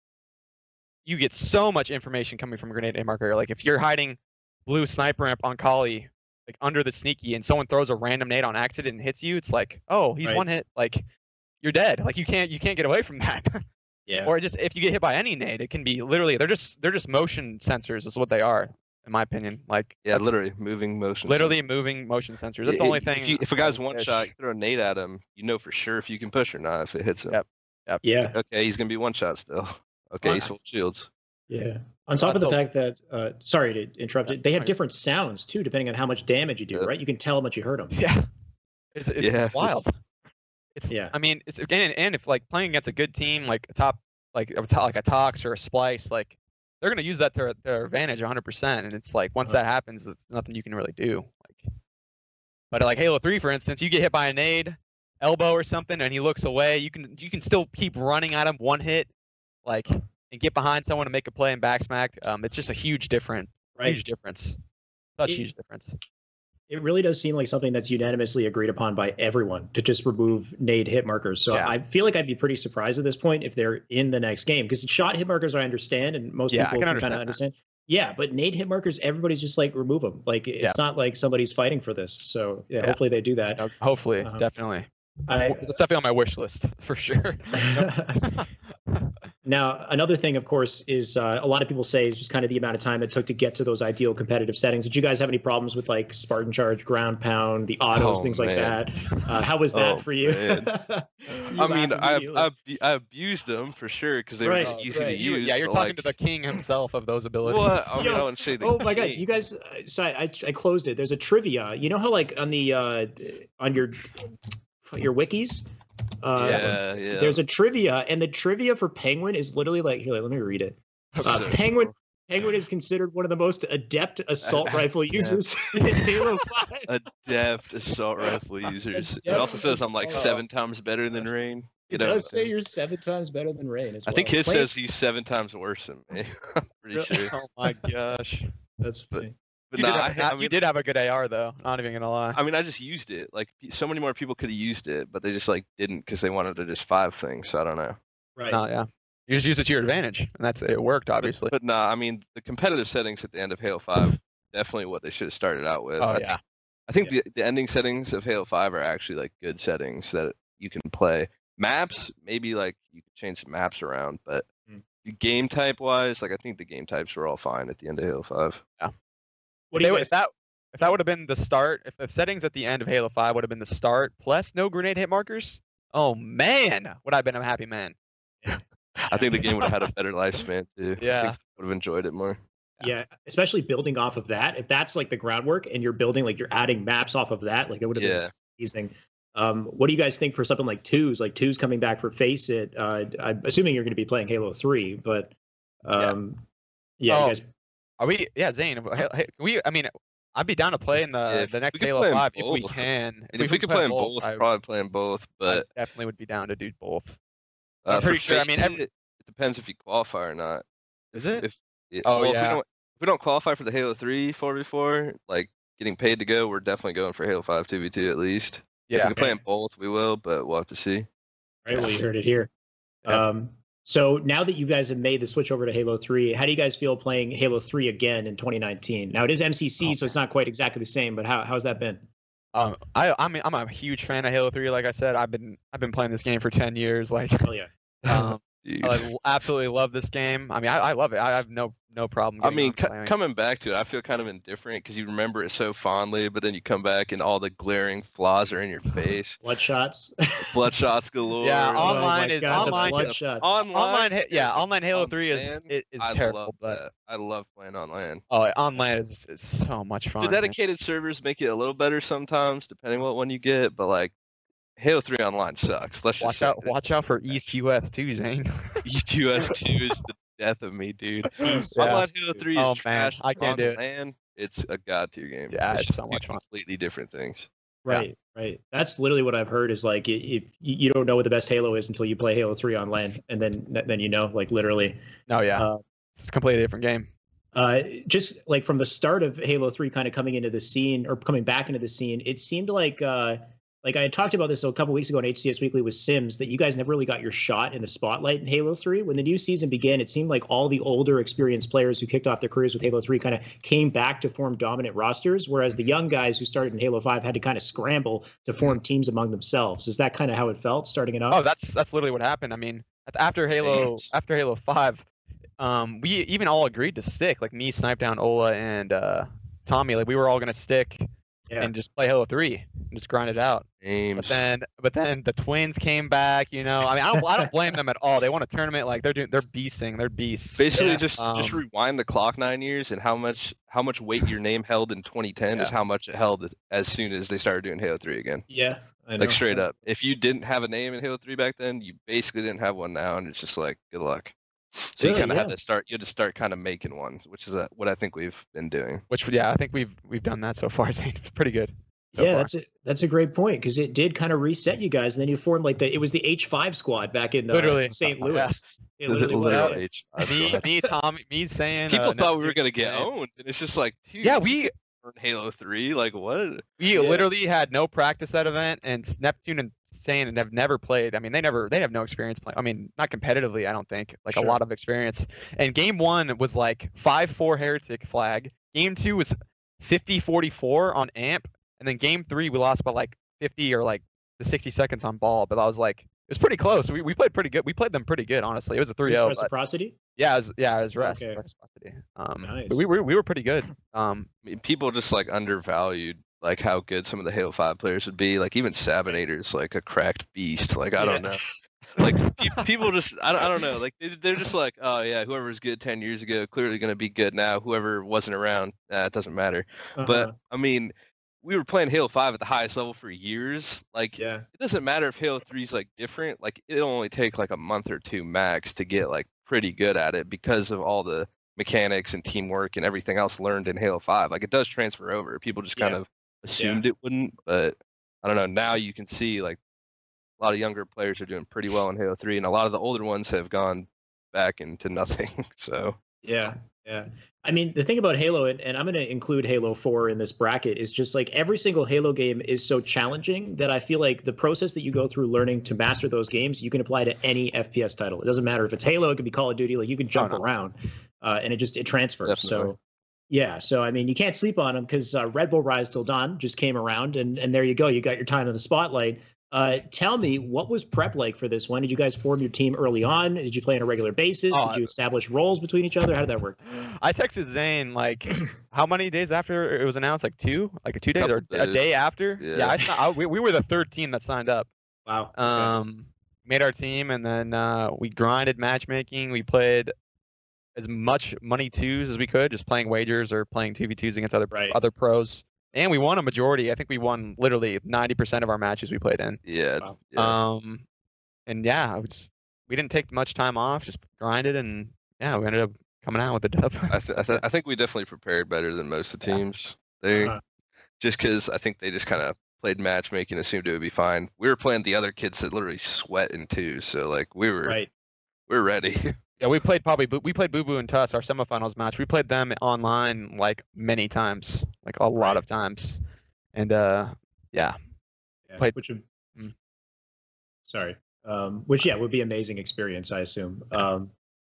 you get so much information coming from a grenade hit marker like if you're hiding blue sniper amp on Kali like under the sneaky and someone throws a random nade on accident and hits you it's like oh he's Right. one hit like you're dead like you can't you can't get away from that Yeah. or just if you get hit by any nade it can be literally they're just they're just motion sensors is what they are in my opinion like yeah, literally moving motion. literally sensors. moving motion sensors that's the I- only if thing you- if a guy's one shot, you throw a nade at him, you know for sure if you can push or not. If it hits him, Yep. yep. Yeah. okay, he's gonna be one shot still. Okay, he's full shields. Yeah. On top of the so- fact that, uh, sorry to interrupt Yeah, it, they have sorry. different sounds too, depending on how much damage you do, Yeah. right? You can tell how much you hurt them. Yeah. It's, it's Yeah, wild. It's Yeah. I mean, it's and and if like playing against a good team like a top like a to- like a Tox or a Splyce, like they're gonna use that to their- their advantage 100. percent And it's like once Uh-huh. that happens, it's nothing you can really do. Like, but like Halo 3, for instance, you get hit by a nade, elbow or something, and he looks away. You can you can still keep running at him one hit, like and get behind someone and make a play and backsmack. Um, it's just a huge difference. Right. Huge difference. Such It- huge difference. It really does seem like something that's unanimously agreed upon by everyone to just remove nade hit markers. So Yeah. I feel like I'd be pretty surprised at this point if they're in the next game because shot hit markers I understand and most Yeah, people can kind of understand. Yeah, but nade hit markers, everybody's just like remove them. Like it's Yeah. not like somebody's fighting for this. So yeah, hopefully they do that. Hopefully, Uh-huh. definitely. I, It's definitely on my wish list for sure. Now, another thing, of course, is uh, a lot of people say is just kind of the amount of time it took to get to those ideal competitive settings. Did you guys have any problems with like Spartan Charge, ground pound, the autos, Oh, things like that? Uh, how was that Oh, for you? You I mean, I. I, I abused them for sure because they Right, were just easy right. to use. yeah, you're talking like, to the king himself of those abilities. What? I mean, Yo, I wouldn't say the Oh my god, you guys! uh, So I, I I closed it. There's a trivia. You know how like on the uh on your your wikis, uh, yeah, yeah. there's a trivia, and the trivia for Penguin is literally like here. Let me read it. Uh, So- Penguin Penguin is considered one of the most adept assault rifle users in Halo 5. Adept assault rifle users. It also says I'm like seven times better than Rayne. It You know, does say you're seven times better than Rayne as I think his Playing- says he's seven times worse than me. I'm pretty sure. Oh my gosh. That's funny. But You, nah, did have, I you mean, did have a good AR though. Not even gonna lie. I mean, I just used it. Like so many more people could have used it, but they just like didn't because they wanted to just five things. So I don't know. Right. No, yeah. You just use it to your advantage, and that's it. Worked obviously. But, nah, I mean the competitive settings at the end of Halo Five definitely what they should have started out with. oh I yeah. think, I think the the ending settings of Halo Five are actually like good settings that you can play. Maps, maybe like you could change some maps around, but Mm. game type wise, like I think the game types were all fine at the end of Halo Five. What do you would- guys if that if that would have been the start, if the settings at the end of Halo 5 would have been the start plus no grenade hit markers, oh man, would I have been a happy man. I think the game would have had a better lifespan too. I Yeah. think would have enjoyed it more. Yeah, especially building off of that. If that's like the groundwork and you're building like you're adding maps off of that, like it would have Yeah. been amazing. Um, what do you guys think for something like twos? Like twos coming back for FACEIT. Uh, I'm assuming you're going to be playing Halo Three, but um, yeah, Oh, you guys. Are we? Yeah, Zane. h- h- Can we? I mean, I'd be down to play in the If the next Halo play 'em 5 if we can. And if we could play them both, I, probably playing both. I But definitely would be down to do both. uh, I'm pretty sure- I mean, every- it, it depends if you qualify or not. Is it? If it, Oh, well, If we, yeah. don't, if we don't qualify for the Halo 3 4v4, like getting paid to go, we're definitely going for Halo 5 2v2 at least. Yeah. If Yeah. we can play them both, we will, but we'll have to see. Right, well, you heard it here. Yeah. Um, so now that you guys have made the switch over to Halo 3, how do you guys feel playing Halo 3 again in 2019? Now it is MCC, so it's not quite exactly the same, but how how's that been? Um, I I mean I'm a huge fan of Halo 3. Like I said, I've been I've been playing this game for 10 years. Like, Oh yeah. um, Dude. I l- absolutely love this game. I mean, I, I love it. I have no no problem. I mean, on co- coming back to it, I feel kind of indifferent because you remember it so fondly, but then you come back and all the glaring flaws are in your face. Bloodshots. Bloodshot's galore. Yeah, Oh online is God, the online. Bloodshots. Online, Online, ha- yeah, online Halo on 3 is LAN, is, is I terrible, love but that. I love playing online. oh, online is, is so much fun. The man. dedicated servers make it a little better sometimes, depending what one you get, but like Halo 3 online sucks. Let's just Watch say out! it's- Watch out for East US too, Zane. East US 2 is the death of me, dude. East Online West. Halo 3 is Oh, man, trash. I can't do it. LAN, it's a god tier game. Yeah, it's just so two much fun. Completely different things. Right, right. That's literally what I've heard is like if you you don't know what the best Halo is until you play Halo 3 on LAN, and then then you know, like literally. No, yeah, Uh, it's a completely different game. uh, just like from the start of Halo 3 kind of coming into the scene or coming back into the scene, it seemed like uh like I had talked about this a couple weeks ago on HCS Weekly with Sims that you guys never really got your shot in the spotlight in Halo 3. When the new season began, it seemed like all the older experienced players who kicked off their careers with Halo 3 kind of came back to form dominant rosters, whereas the young guys who started in Halo 5 had to kind of scramble to form teams among themselves. Is that kind of how it felt starting it off? Oh, that's that's literally what happened. I mean, after Halo, after Halo Five, um, we even all agreed to stick. Like me, Snipe Down, Ola, and uh, Tommy. Like we were all gonna stick Yeah. and just play Halo Three and just grind it out. But then, but then the twins came back. You know, I mean, I don't, I don't blame them at all. They won a tournament. Like they're doing, they're beasting. They're beasts. Basically, Yeah, just just um, rewind the clock nine years and how much how much weight your name held in 2010 is how much it held as- as soon as they started doing Halo 3 again. yeah. I know. Like straight So- up, if you didn't have a name in Halo 3 back then, you basically didn't have one now, and it's just like good luck. So you kind of yeah. had to start. You had to start kind of making ones, which is uh, what I think we've been doing. Which, yeah, I think we've we've done that so far. Zane. It's pretty good. so yeah, far. that's a that's a great point because it did kind of reset you guys, and then you formed like the it was the H five squad back in uh, Literally. St. Yeah. Louis. It literally was. Literally, yeah. H5 me, squad. me, Tommy, me saying. People uh, thought we were gonna get saying- owned, and it's just like, dude, Yeah, we Halo 3. Like what? We Yeah. literally had no practice that event, and s- Neptune and Zane have never played. I mean, they never, they have no experience playing. I mean, not competitively, I don't think. Like Sure. a lot of experience. And game one was like five four heretic flag. Game two was 50-44 on amp, and then game three we lost by like 50 or like the 60 seconds on ball. But I was like, it was pretty close. We, we played pretty good. We played them pretty good, honestly. It was a Is 3-0. reciprocity. yeah, it was, yeah, it was rest. Okay. reciprocity. Um, Nice. we were we were pretty good. Um, I mean, people just like undervalued like how good some of the Halo 5 players would be. Like even Sabinator's like a cracked beast. Like I don't know. Like pe- people just I don't, I don't know. Like they, they're just like, oh yeah, whoever was good 10 years ago clearly going to be good now. Whoever wasn't around, uh, it doesn't matter. Uh-huh. But I mean, we were playing Halo 5 at the highest level for years. Like yeah, it doesn't matter if Halo 3 is like different. Like it'll only take like a month or two max to get like pretty good at it because of all the mechanics and teamwork and everything else learned in Halo 5. Like it does transfer over. People just kind Yeah. of assumed it wouldn't, but I don't know. Now you can see like a lot of younger players are doing pretty well in Halo 3, and a lot of the older ones have gone back into nothing. so Yeah, yeah. I mean, the thing about Halo, and, and I'm going to include Halo 4 in this bracket, is just like every single Halo game is so challenging that I feel like the process that you go through learning to master those games, you can apply to any FPS title. It doesn't matter if it's Halo, it could be Call of Duty, like you can jump no. around, uh, and it just it transfers. Definitely. So. Yeah, so I mean, you can't sleep on them because uh, Red Bull Rise Till Dawn just came around, and and there you go, you got your time in the spotlight. Uh, tell me, what was prep like for this one? Did you guys form your team early on? Did you play on a regular basis? Oh, Did you establish roles between each other? How did that work? I texted Zane like how many days after it was announced? Like two, like two days or Couple a day after. Yeah, Yeah. I, si- I we, we were the third team that signed up. Wow. okay. Um, made our team, and then uh, we grinded matchmaking. We played as much money twos as we could, just playing wagers or playing two v twos against other Right. other pros. And we won a majority. I think we won literally ninety percent of our matches we played in. yeah, Wow. yeah. Um, and yeah, was, we didn't take much time off, just grinded, and yeah, we ended up coming out with a dub. I, th- I, th- I think we definitely prepared better than most of the teams. They Uh-huh. just because I think they just kind of played matchmaking, assumed it would be fine. We were playing the other kids that literally sweat in two, so like we were Right. we are ready. Yeah, we played probably Boo- we played Boo Boo and Tuss our semifinals match. We played them online like many times, like a lot of times, and uh, yeah, Yeah, Played- which would, Mm. sorry, um, which yeah would be an amazing experience, I assume. Um,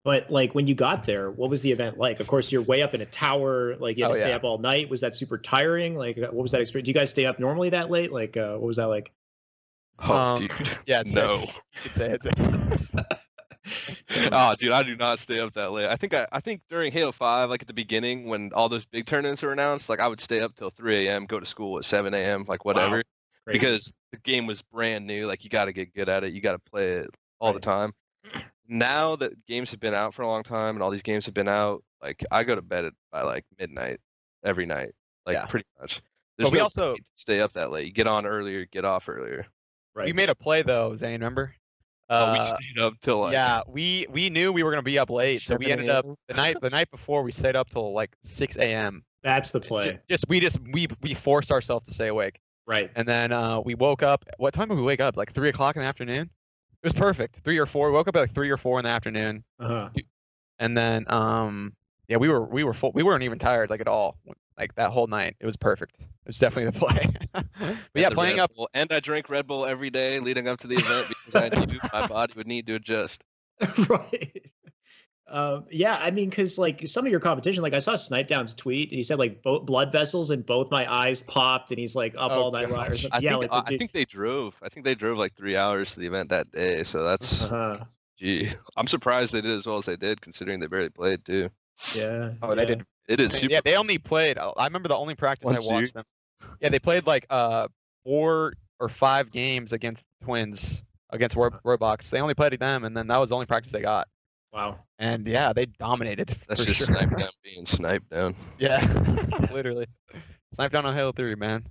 but like when you got there, what was the event like? Of course, you're way up in a tower. Like you had Oh, to stay yeah. up all night. Was that super tiring? Like, uh, what was that experience? Do you guys stay up normally that late? Like, uh, what was that like? oh, Um, dude. yeah, it's no. six. You could it's oh, dude, I do not stay up that late. I think I, I think during Halo Five, like at the beginning when all those big tournaments were announced, like I would stay up till 3 a.m., go to school at 7 a.m., like whatever, Crazy. because the game was brand new. Like you got to get good at it. You got to play it all Right. the time. Now that games have been out for a long time and all these games have been out, like I go to bed at, by like midnight every night, like Yeah. pretty much. But There's we no also- need to stay up that late. You get on earlier, get off earlier. right. We made a play though, Zane. Remember? Oh, we Uh, stayed up till like yeah, we we knew we were gonna be up late, so we ended up the night the night before we stayed up till like 6 a.m. That's the Ju- play. Just we just we we forced ourselves to stay awake. Right. And then uh, we woke up. What time did we wake up? Like three o'clock in the afternoon. It was perfect. Three or four. We woke up at like three or four in the afternoon, Uh-huh. and then um, yeah, we were we were full. We weren't even tired like at all. Like that whole night, it was perfect. It was definitely the play. but and yeah, playing Red up. Bull. And I drank Red Bull every day leading up to the event because I knew my body would need to adjust. right. Um, yeah, I mean, because like some of your competition, like I saw Snipe Down's tweet, and he said like both blood vessels and both my eyes popped, and he's like up Oh, all night long or something. I yeah, think like I, the I think they drove. I think they drove like three hours to the event that day. So that's uh-huh. gee. I'm surprised they did as well as they did, considering they barely played too. Yeah. Oh, they yeah. did. It is super. Yeah, they only played. I remember the only practice One I series? watched them. Yeah, they played like uh four or five games against Twins against Ro- Roblox. They only played them, and then that was the only practice they got. Wow. And yeah, they dominated. That's just sure. snipe down being sniped down. Yeah, literally. Snipe down on Halo 3, man.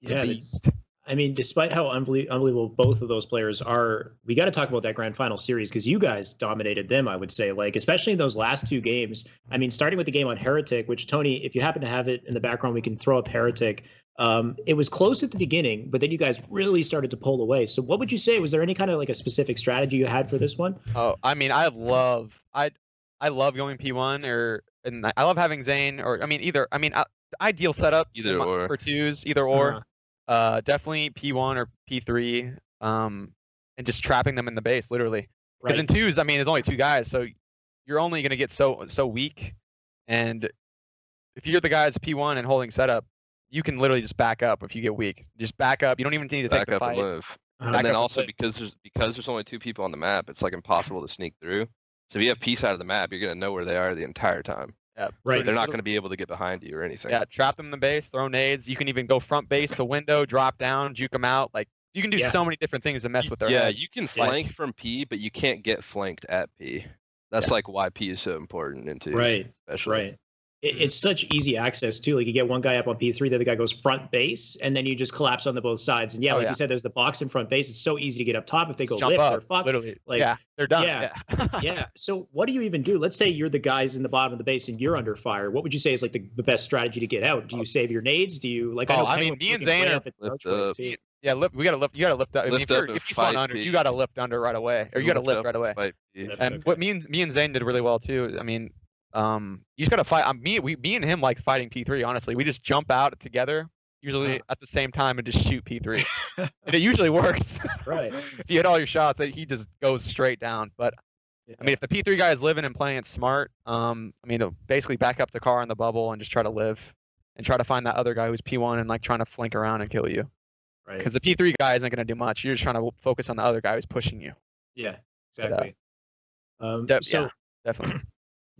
Yeah, beast. I mean, despite how unbelievable both of those players are, we got to talk about that grand final series because you guys dominated them. I would say, like especially in those last two games. I mean, starting with the game on Heretic, which Tony, if you happen to have it in the background, we can throw up Heretic. Um, it was close at the beginning, but then you guys really started to pull away. So, what would you say? Was there any kind of like a specific strategy you had for this one? Oh, I mean, I love I I love going P1 or and I- I love having Zane or I mean either I mean uh, ideal setup Either my- or. for twos either or. Uh-huh. Uh, definitely P1 or P3. Um, and just trapping them in the base literally. Because in twos, I mean, there's only two guys, so you're only gonna get so so weak. And if you're the guys P1 and holding setup, you can literally just back up if you get weak. Just back up. You don't even need to take Back the up and fight. live. Uh-huh. Back and then up and also live. because there's because there's only two people on the map, it's like impossible to sneak through. So if you have peace out of the map, you're gonna know where they are the entire time. Yeah. Right. So They're not gonna be able to get behind you or anything. Yeah, trap them in the base, throw nades. You can even go front base to window, drop down, juke them out. Like you can do Yeah. so many different things to mess with their yeah, head. you can Like- flank from P, but you can't get flanked at P. That's Yeah. like why P is so important in twos, Right, especially. Right. It, it's mm-hmm. such easy access too. Like you get one guy up on P3, the other guy goes front base, and then you just collapse on the both sides. And yeah, Oh, like yeah. you said, there's the box in front base. It's so easy to get up top if they Just go jump lift up, or fuck. literally. Like, yeah, they're done. yeah. Yeah. yeah. So what do you even do? Let's say you're the guys in the bottom of the base and you're under fire. What would you say is like the, the best strategy to get out? Do you oh. save your nades? Do you like? I, Oh, know I mean, Penguin's me and looking Zane are- the Lift archway, up. too. Yeah, lift, we gotta lift. You gotta lift up. I mean, Lift if, you're, up and if you spawn fight under, P. you gotta lift under right away, or you gotta lift up right away. fight P. Lift And Okay. what me and me and Zane did really well too. I mean, um, you just gotta fight. Um, me, we, me and him like fighting P3. Honestly, we just jump out together, usually Uh-huh. at the same time, and just shoot P3, and it usually works. Right. if you hit all your shots, he just goes straight down. But I mean, if the P3 guy is living and playing it smart, um, I mean, basically back up the car in the bubble and just try to live, and try to find that other guy who's P1 and like trying to flank around and kill you. right. Because the P3 guy isn't gonna do much. You're just trying to focus on the other guy who's pushing you. Yeah. But, uh, Exactly. um, Def- so yeah, definitely.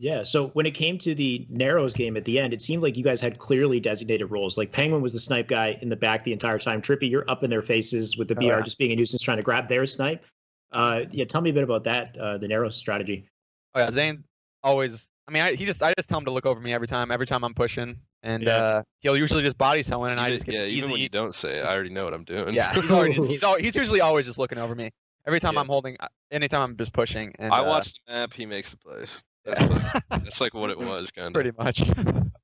Yeah. So when it came to the Narrows game at the end, it seemed like you guys had clearly designated roles. Like Penguin was the snipe guy in the back the entire time. Trippy, you're up in their faces with the Oh, BR yeah. just being a nuisance trying to grab their snipe. Uh, yeah. Tell me a bit about that, uh, the Narrows strategy. Oh yeah, Zane always. I mean, I, he just I just tell him to look over me every time. Every time I'm pushing, and Yeah. uh, he'll usually just body someone, and I just get yeah, easy. even when you don't say it, I already know what I'm doing. yeah, he's, already, he's al- he's usually always just looking over me. Every time Yeah. I'm holding, uh, anytime I'm just pushing. And I uh, watch the map, he makes the plays. That's like, that's like what it was, kind of. pretty much.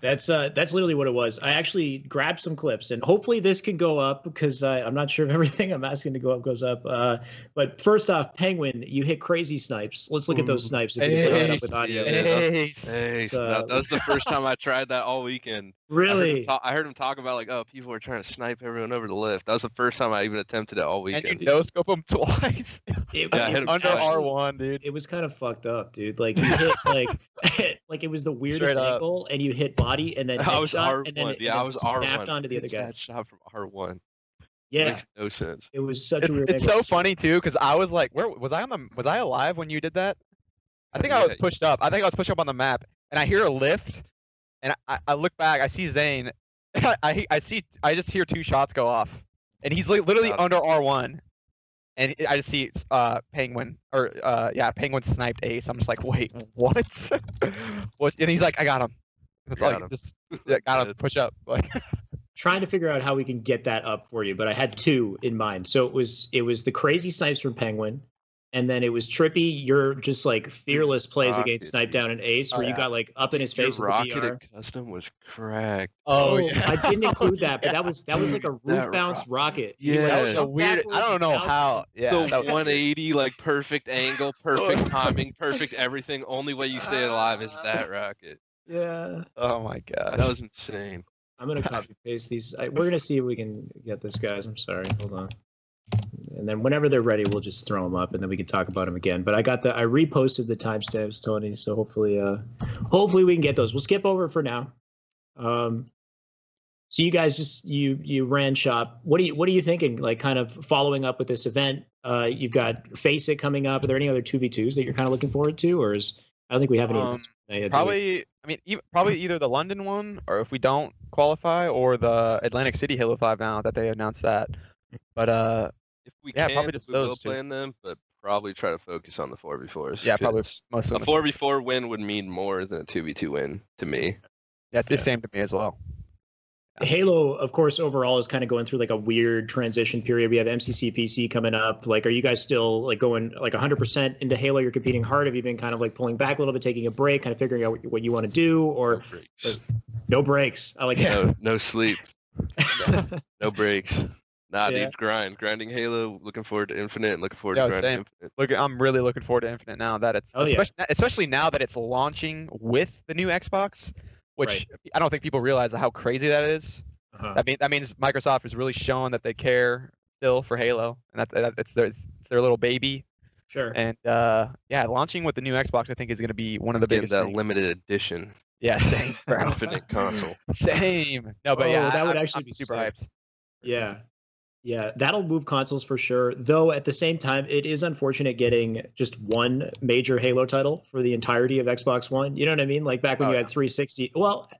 That's uh, that's literally what it was. I actually grabbed some clips, and hopefully this can go up because uh, I'm not sure if everything I'm asking to go up goes up. Uh, but first off, Penguin, you hit crazy snipes. Let's look at those snipes. If you can put up with audio. Yeah. Ace. Hey, It's, that, that was the first time I tried that all weekend. I heard, him Really? talk, I heard him talk about like, oh, people were trying to snipe everyone over the lift. That was the first time I even attempted it all weekend. And weekend. you no scope him twice It, Yeah, I it hit him under twice. R1, dude. it was kind of fucked up, dude. Like you hit like like it was the weirdest Straight up. angle, and you hit body, and then I was R1. and then, yeah, I was snapped R1. onto the other guy. that shot from R1. Yeah, Makes no sense. it was such a weird. it's angle. so funny too, because I was like, where was I on the? Was I alive when you did that? I think I was pushed up. I think I was pushed up on the map, and I hear a lift, and I, I look back. I see Zane. I I see. I just hear two shots go off, and he's li- literally under R one, and I just see uh Penguin or uh yeah Penguin sniped Ace. I'm just like, wait, what? what? And he's like, I got him. That's all. Got you him. Just yeah, got him. Good. Push up. Like trying to figure out how we can get that up for you, but I had two in mind. So it was it was the crazy snipes from Penguin, and then it was Trippy. Your just like fearless plays Rocket, against Snipe dude. Down and Ace, Oh, where you oh, got like up in his Your face with rocket the BR. custom was cracked. Oh, oh yeah. I didn't include that, but that was that was like a roof bounce rock- rocket. Yeah. You that was a weird. I don't know bounced, how. Yeah. the that 180, like perfect angle, perfect oh. timing, perfect everything. Only way you stay alive is that rocket. Yeah. oh my god. That was insane. I'm gonna copy paste these. I, we're gonna see if we can get this, guys. I'm sorry. Hold on. And then whenever they're ready, we'll just throw them up, and then we can talk about them again. But I got the I reposted the timestamps, Tony. So hopefully, uh, hopefully we can get those. We'll skip over for now. Um, so you guys just you you ran shop. What do you what are you thinking? Like kind of following up with this event. Uh, you've got FACEIT coming up. Are there any other two v twos that you're kind of looking forward to, or is I don't think we have any. Um, events yet, do we? Probably, I mean, e- probably either the London one, or if we don't qualify, or the Atlantic City Halo Five now that they announced that. But uh, If we Yeah, can, probably just we will those two. play them, but probably try to focus on the 4v4s. yeah, probably 'cause most A of them. 4v4 win would mean more than a 2v2 win to me. Yeah, it's the Yeah. same to me as well. Halo, of course, overall is kind of going through like a weird transition period. We have MCC PC coming up. Like, are you guys still like going like 100% into Halo? You're competing hard. Have you been kind of like pulling back a little bit, taking a break, kind of figuring out what, what you want to do, No or breaks. no breaks? I like No, no sleep. that. No breaks. Nah, Yeah. dude, grind. Grinding Halo. Looking forward to Infinite and looking forward Yeah, to grinding same. Infinite. Look, I'm really looking forward to Infinite now that it's Oh, yeah. especially, especially now that it's launching with the new Xbox, which Right. I don't think people realize how crazy that is. Uh-huh. That mean that means Microsoft is really showing that they care still for Halo, and that, that it's their it's their little baby. Sure. And uh, yeah, launching with the new Xbox, I think is going to be one of the Getting biggest. that things. limited edition Yeah, same, bro. Infinite console. Same. No, but Oh, yeah, that I- would I'm- actually I'm be super sick. hyped. Yeah. Yeah, that'll move consoles for sure. Though at the same time, it is unfortunate getting just one major Halo title for the entirety of Xbox One. You know what I mean? Like back when Oh, you yeah. had 360. Well,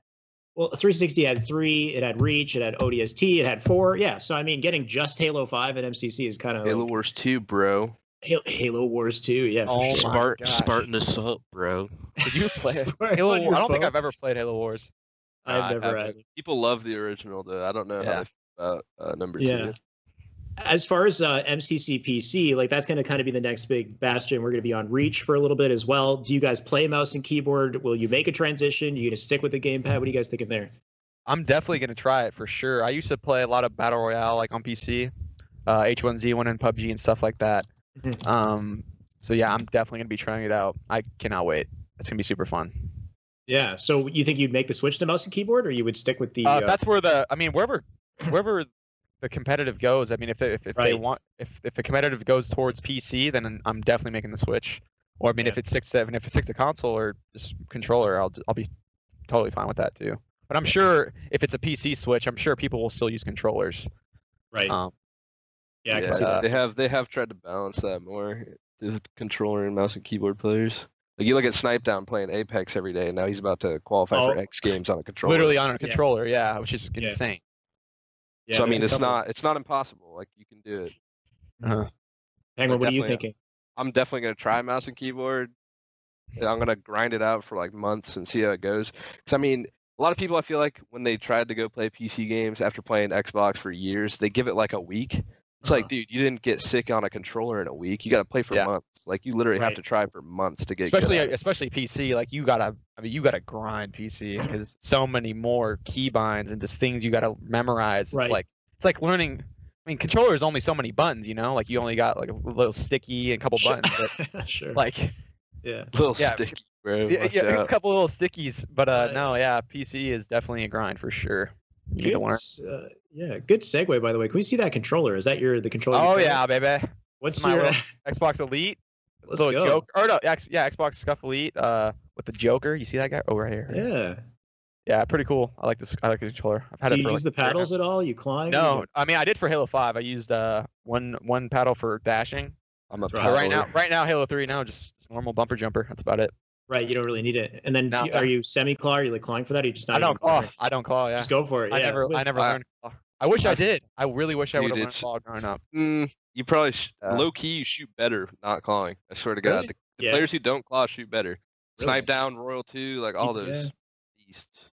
well, 360 had three. It had Reach. It had ODST. It had four. Yeah. So I mean, getting just Halo Five and MCC is kind of Halo like, Wars 2, bro. Halo, Halo Wars 2, yeah. For Oh sure. Spart- gosh. Spartan Assault, bro. Did you play Halo Wars? I don't think. I've ever played Halo Wars. I've Nah, I never haven't. had. People love the original though. I don't know how they feel about uh, number Yeah. two. As far as uh, MCC PC, like that's going to kind of be the next big bastion. We're going to be on Reach for a little bit as well. Do you guys play mouse and keyboard? Will you make a transition? you going to stick with the gamepad? What are you guys thinking there? I'm definitely gonna try it for sure. I used to play a lot of battle royale like on PC, uh, H1Z1 and PUBG and stuff like that. Mhm. Um, so yeah, I'm definitely gonna be trying it out. I cannot wait. It's gonna be super fun. Yeah. So you think you'd make the switch to mouse and keyboard, or you would stick with the? Uh, uh, that's where the I mean wherever wherever the competitive goes. I mean if if, if they want if if the competitive goes towards PC, then I'm definitely making the switch. Or I mean Yeah. if it's six seven, if it's six to console or just controller, I'll I'll be totally fine with that too. But I'm sure if it's a PC switch, I'm sure people will still use controllers. right. Um, yeah, Yeah, see that. they have they have tried to balance that more. The controller and mouse and keyboard players. Like you look at Snipe Down playing Apex every day, and now he's about to qualify for Oh. X Games on a controller. literally on a controller, yeah, which is Yeah. insane. Yeah, so I mean, it's couple. not it's not impossible. Like you can do it. Uh-huh. Penguin, what are you thinking? I'm definitely gonna try mouse and keyboard. and I'm gonna grind it out for like months and see how it goes. Because I mean, a lot of people I feel like when they tried to go play PC games after playing Xbox for years, they give it like a week. It's Uh-huh. like, dude, you didn't get sick on a controller in a week. You got to play for Yeah. months. Like you literally Right. have to try for months to get especially good it. especially PC. Like you gotta, I mean, you gotta grind PC because so many more keybinds and just things you gotta memorize. It's Right. like it's like learning. I mean, controller is only so many buttons, you know. Like you only got like a little sticky and a couple buttons. But sure. like yeah. little yeah, sticky, bro. yeah, yeah, a couple little stickies. But uh, Right. no, yeah, PC is definitely a grind for sure. You need Good, to learn. s- uh, yeah, good segue by the way. Can we see that controller? Is that your the controller? Oh yeah, baby. What's my your? Xbox Elite. Let's little go. joke. Or no, X, yeah, Xbox Scuff Elite. Uh, with the Joker. You see that guy? Oh, right here. Yeah. Yeah, pretty cool. I like this. I like the controller. I've had Do it you for use like the a year now. paddles at all? You climb? No, I mean I did for Halo Five. I used uh one one paddle for dashing. I'm a But But right now, right now Halo Three now just, just normal bumper jumper. That's about it. Right. You don't really need it. And then No. you- are you semi claw? Are you like clawing for that? Or you just not I don't even claw. I don't claw. Yeah. Just go for it. I yeah. never. I never I- learned. Claw. I wish I I- did. I really wish I Dude, would have learned claw growing up. Mm, you probably sh- Uh, low key you shoot better not clawing. I swear to God, Really? the, the Yeah. players who don't claw shoot better. Really? Snipe down, Royal two, like all Yeah. those beasts.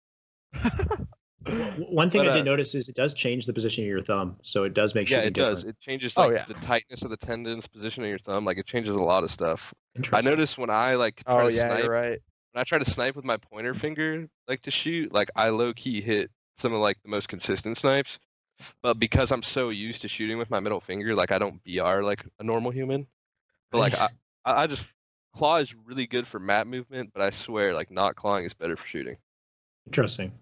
W- One thing But, I did uh, notice is it does change the position of your thumb, so it does make sure. Yeah, shooting it does. different. It changes Oh, yeah. the tightness of the tendons, position of your thumb. Like it changes a lot of stuff. I noticed when I like try Oh to yeah, snipe, you're right. when I try to snipe with my pointer finger, like to shoot, like I low key hit some of like the most consistent snipes. But because I'm so used to shooting with my middle finger, like I don't BR like a normal human. But like I, I I just claw is really good for map movement, but I swear like not clawing is better for shooting. Interesting.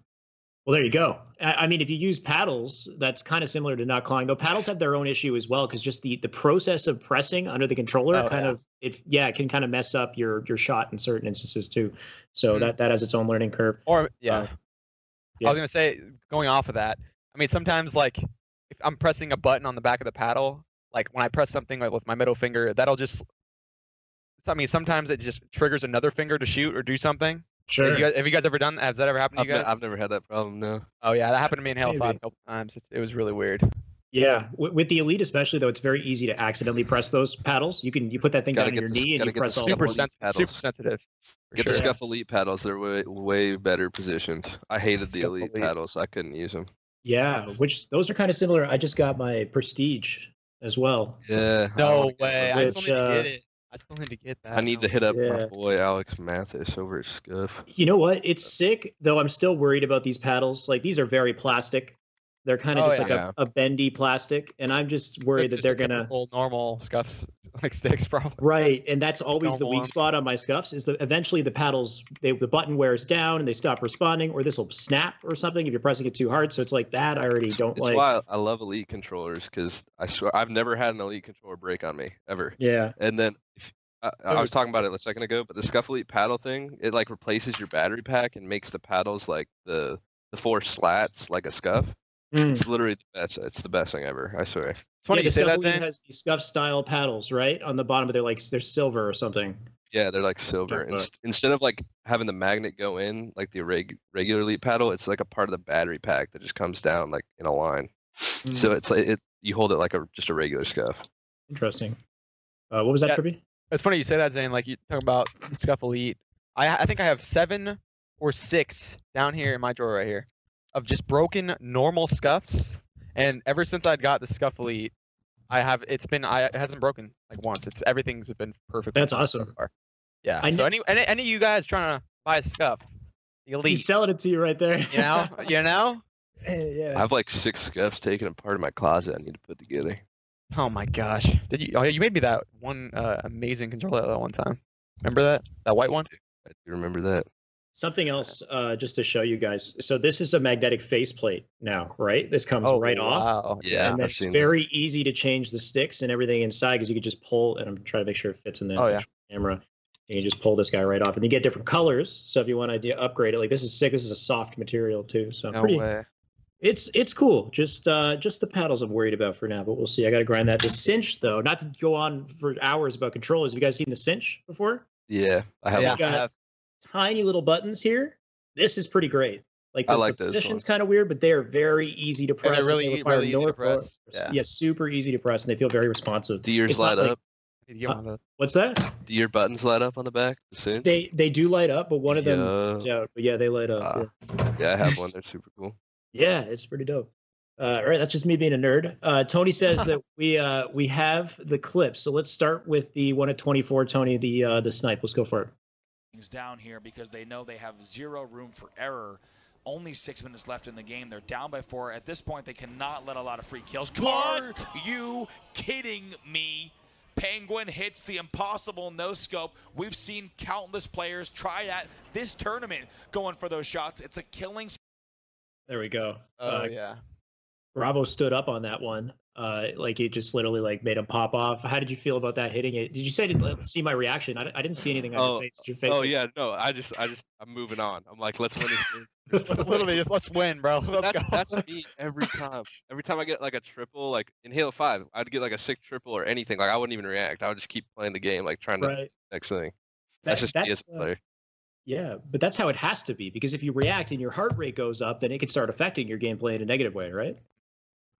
Well, there you go. I, I mean, if you use paddles, that's kind of similar to not clawing. Though paddles have their own issue as well, because just the the process of pressing under the controller Oh, kind yeah. of it yeah it can kind of mess up your your shot in certain instances too. So Mhm. that that has its own learning curve. Or yeah. Uh, I was gonna say, going off of that. I mean, sometimes like if I'm pressing a button on the back of the paddle, like when I press something like with my middle finger, that'll just. I mean, sometimes it just triggers another finger to shoot or do something. Sure. Have you guys, have you guys ever done? Has that ever happened to I've, you ne- guys? I've never had that problem. No. Oh yeah, that happened to me in Halo Five a couple times. It's, it was really weird. Yeah, with, with the elite especially though, it's very easy to accidentally press those paddles. You can you put that thing Gotta down on your the- knee and you press all super Super four. sen- sensitive. Super sensitive. for Get sure. the Scuff Elite paddles. They're way way better positioned. I hated the Elite Elite. paddles. I couldn't use them. Yeah, which those are kind of similar. I just got my Prestige as well. Yeah. No wanna way. one. I Which, still need to uh, get it. I still need to get that. I need now. to hit up Yeah. my boy Alex Mathis over at Scuff. You know what? It's sick, though. I'm still worried about these paddles. Like these are very plastic. They're kind of Oh, just yeah. like a, a bendy plastic, and I'm just worried It's that just they're a gonna old normal scuffs like sticks probably. right. And that's always the weak ones. spot on my scuffs. Is that eventually the paddles, they, the button wears down and they stop responding, or this will snap or something if you're pressing it too hard. So it's like that. I already don't It's like. That's why I love Elite controllers because I swear I've never had an Elite controller break on me ever. Yeah. And then I, I was talking about it a second ago, but the Scuff Elite paddle thing, it like replaces your battery pack and makes the paddles like the the four slats like a Scuff. Mm. It's literally the best. It's the best thing ever. I swear. It's funny yeah, you say that, Elite has these scuff style paddles, right? On the bottom, but they're like they're silver or something. Yeah, they're like silver. not bad. Inst- instead of like having the magnet go in like the reg- regular Elite paddle, it's like a part of the battery pack that just comes down like in a line. Mm. So it's like it you hold it like a just a regular Scuff. Interesting. Uh, what was that, Yeah. Trippy? It's funny you say that, Zane. Like you talk about Scuff Elite. I I think I have seven or six down here in my drawer right here of just broken normal scuffs. And ever since I got the Scuff Elite, I have it's been I it hasn't broken like once. It's everything's been perfect. That's so awesome. far. Yeah. I so kn- any, any any of you guys trying to buy a scuff, the Elite, He's selling it to you right there. you know, you know. yeah. I have like six scuffs taken apart in my closet. I need to put together. Oh my gosh! Did you? Oh, you made me that one uh, amazing controller that one time. Remember that? That white one? I do remember that. Something else, uh, just to show you guys. So this is a magnetic faceplate now, right? This comes Oh, right off. wow. Yeah, and then I've it's seen very easy to change the sticks and everything inside because you could just pull. And I'm trying to make sure it fits in the Oh, yeah. camera. And you just pull this guy right off, and you get different colors. So if you want to upgrade it, like this is sick. This is a soft material too. So No pretty, way. it's it's cool. Just uh just the paddles I'm worried about for now, but we'll see. I got to grind that. The cinch though, not to go on for hours about controllers. Have you guys seen the cinch before? Yeah, I have. Yeah. one. got tiny little buttons here. This is pretty great. Like, I the, like the those position's kind of weird, but they are very easy to they're press. and really- they require really easy to press. force. Yeah. super easy to press, and they feel very responsive. Do yours light up? Need to Uh, one of those. What's that? Do your buttons light up on the back? The cinch? They they do light up, but one of them Yeah. out. But yeah, they light up. Ah. yeah. Yeah, I have one. They're super cool. Yeah, it's pretty dope. Uh, all right, that's just me being a nerd. Uh, Tony says that we uh, we have the clips, so let's start with the one at 24. Tony, the uh, the snipe. Let's go for it. Things down here because they know they have zero room for error. Only six minutes left in the game. They're down by four. At this point, they cannot let a lot of free kills. Are you kidding me? Penguin hits the impossible no scope. We've seen countless players try at this tournament going for those shots. It's a killing There we go. Oh uh, yeah. Bravo stood up on that one. Uh, like it just literally like made him pop off. How did you feel about that hitting it? Did you say to see my reaction? I, I didn't see anything on Oh, your face. Did Your face. Oh like- yeah, no, I just, I just, I'm moving on. I'm like, let's win this game. Literally, just let's win, bro. Let's That's that's me every time. Every time I get like a triple, like in Halo Five, I'd get like a sick triple or anything. Like I wouldn't even react. I would just keep playing the game, like trying to Right. next thing. That- That's just me as that's, a uh, player. Yeah, but that's how it has to be because if you react and your heart rate goes up, then it could start affecting your gameplay in a negative way, right?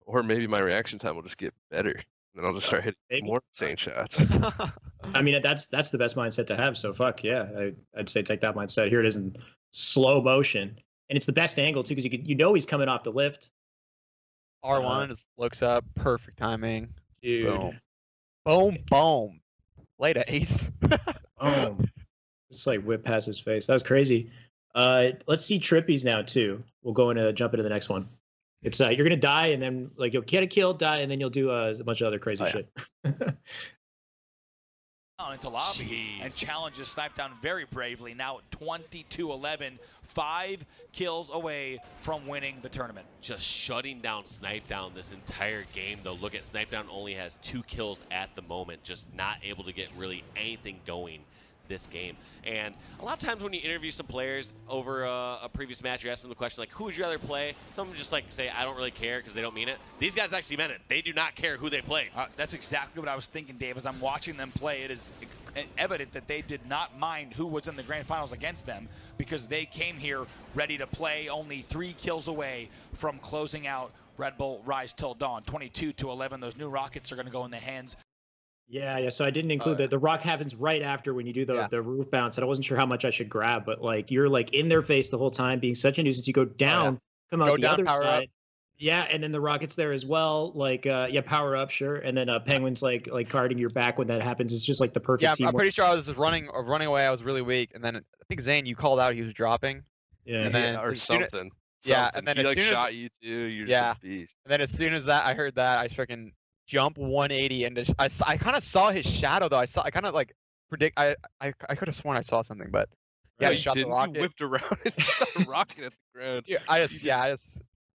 Or maybe my reaction time will just get better, and then I'll just start hitting Maybe. more insane shots. I mean, that's that's the best mindset to have. So fuck yeah, I, I'd say take that mindset. Here it is in slow motion, and it's the best angle too because you could, you know he's coming off the lift. R one just looks up, perfect timing. Dude. Boom. Boom, boom. Later, ace. Boom. Just like whip past his face. That was crazy. Uh, let's see Trippies now too. We'll go into jump into the next one. It's uh, you're gonna die and then like you'll get a kill, die, and then you'll do uh, a bunch of other crazy Oh, shit. down into lobby and challenges Snipe down very bravely. Now 22-11, five kills away from winning the tournament. just shutting down Snipe Down this entire game, though. Look at Snipe Down only has two kills at the moment, just not able to get really anything going this game. And a lot of times when you interview some players over a, a previous match, you ask them the question like, "Who would you rather play?" Some of them just like say, "I don't really care" because they don't mean it. These guys actually meant it. They do not care who they play. Uh, that's exactly what I was thinking, Dave. As I'm watching them play, it is evident that they did not mind who was in the grand finals against them because they came here ready to play, only three kills away from closing out Red Bull Rise Till Dawn. 22 to 11. Those new rockets are going to go in the hands Yeah, yeah. So I didn't include that. The rock happens right after when you do the, Yeah. the roof bounce, and I wasn't sure how much I should grab, but like you're like in their face the whole time, being such a nuisance. You go down, come out Go the down, other power up. side. Yeah, and then the rocket's there as well. Like, uh, yeah, power up, sure. And then uh, penguins like like guarding your back when that happens. It's just like the perfect yeah, I'm. I'm pretty sure I was just running uh, running away. I was really weak, and then I think Zane, you called out he was dropping. Yeah. and then Yeah, or as soon something. yeah, and then he as like soon as- shot you too. You're Yeah. just a beast. And then as soon as that I heard that, I freaking jump 180 and just, I, s- I kind of saw his shadow though. I saw I kind of like predict I I, I could have sworn I saw something, but yeah, No, he shot the didn't. You rocket. whipped around and shot a rocket at the ground. Yeah, I just yeah, I just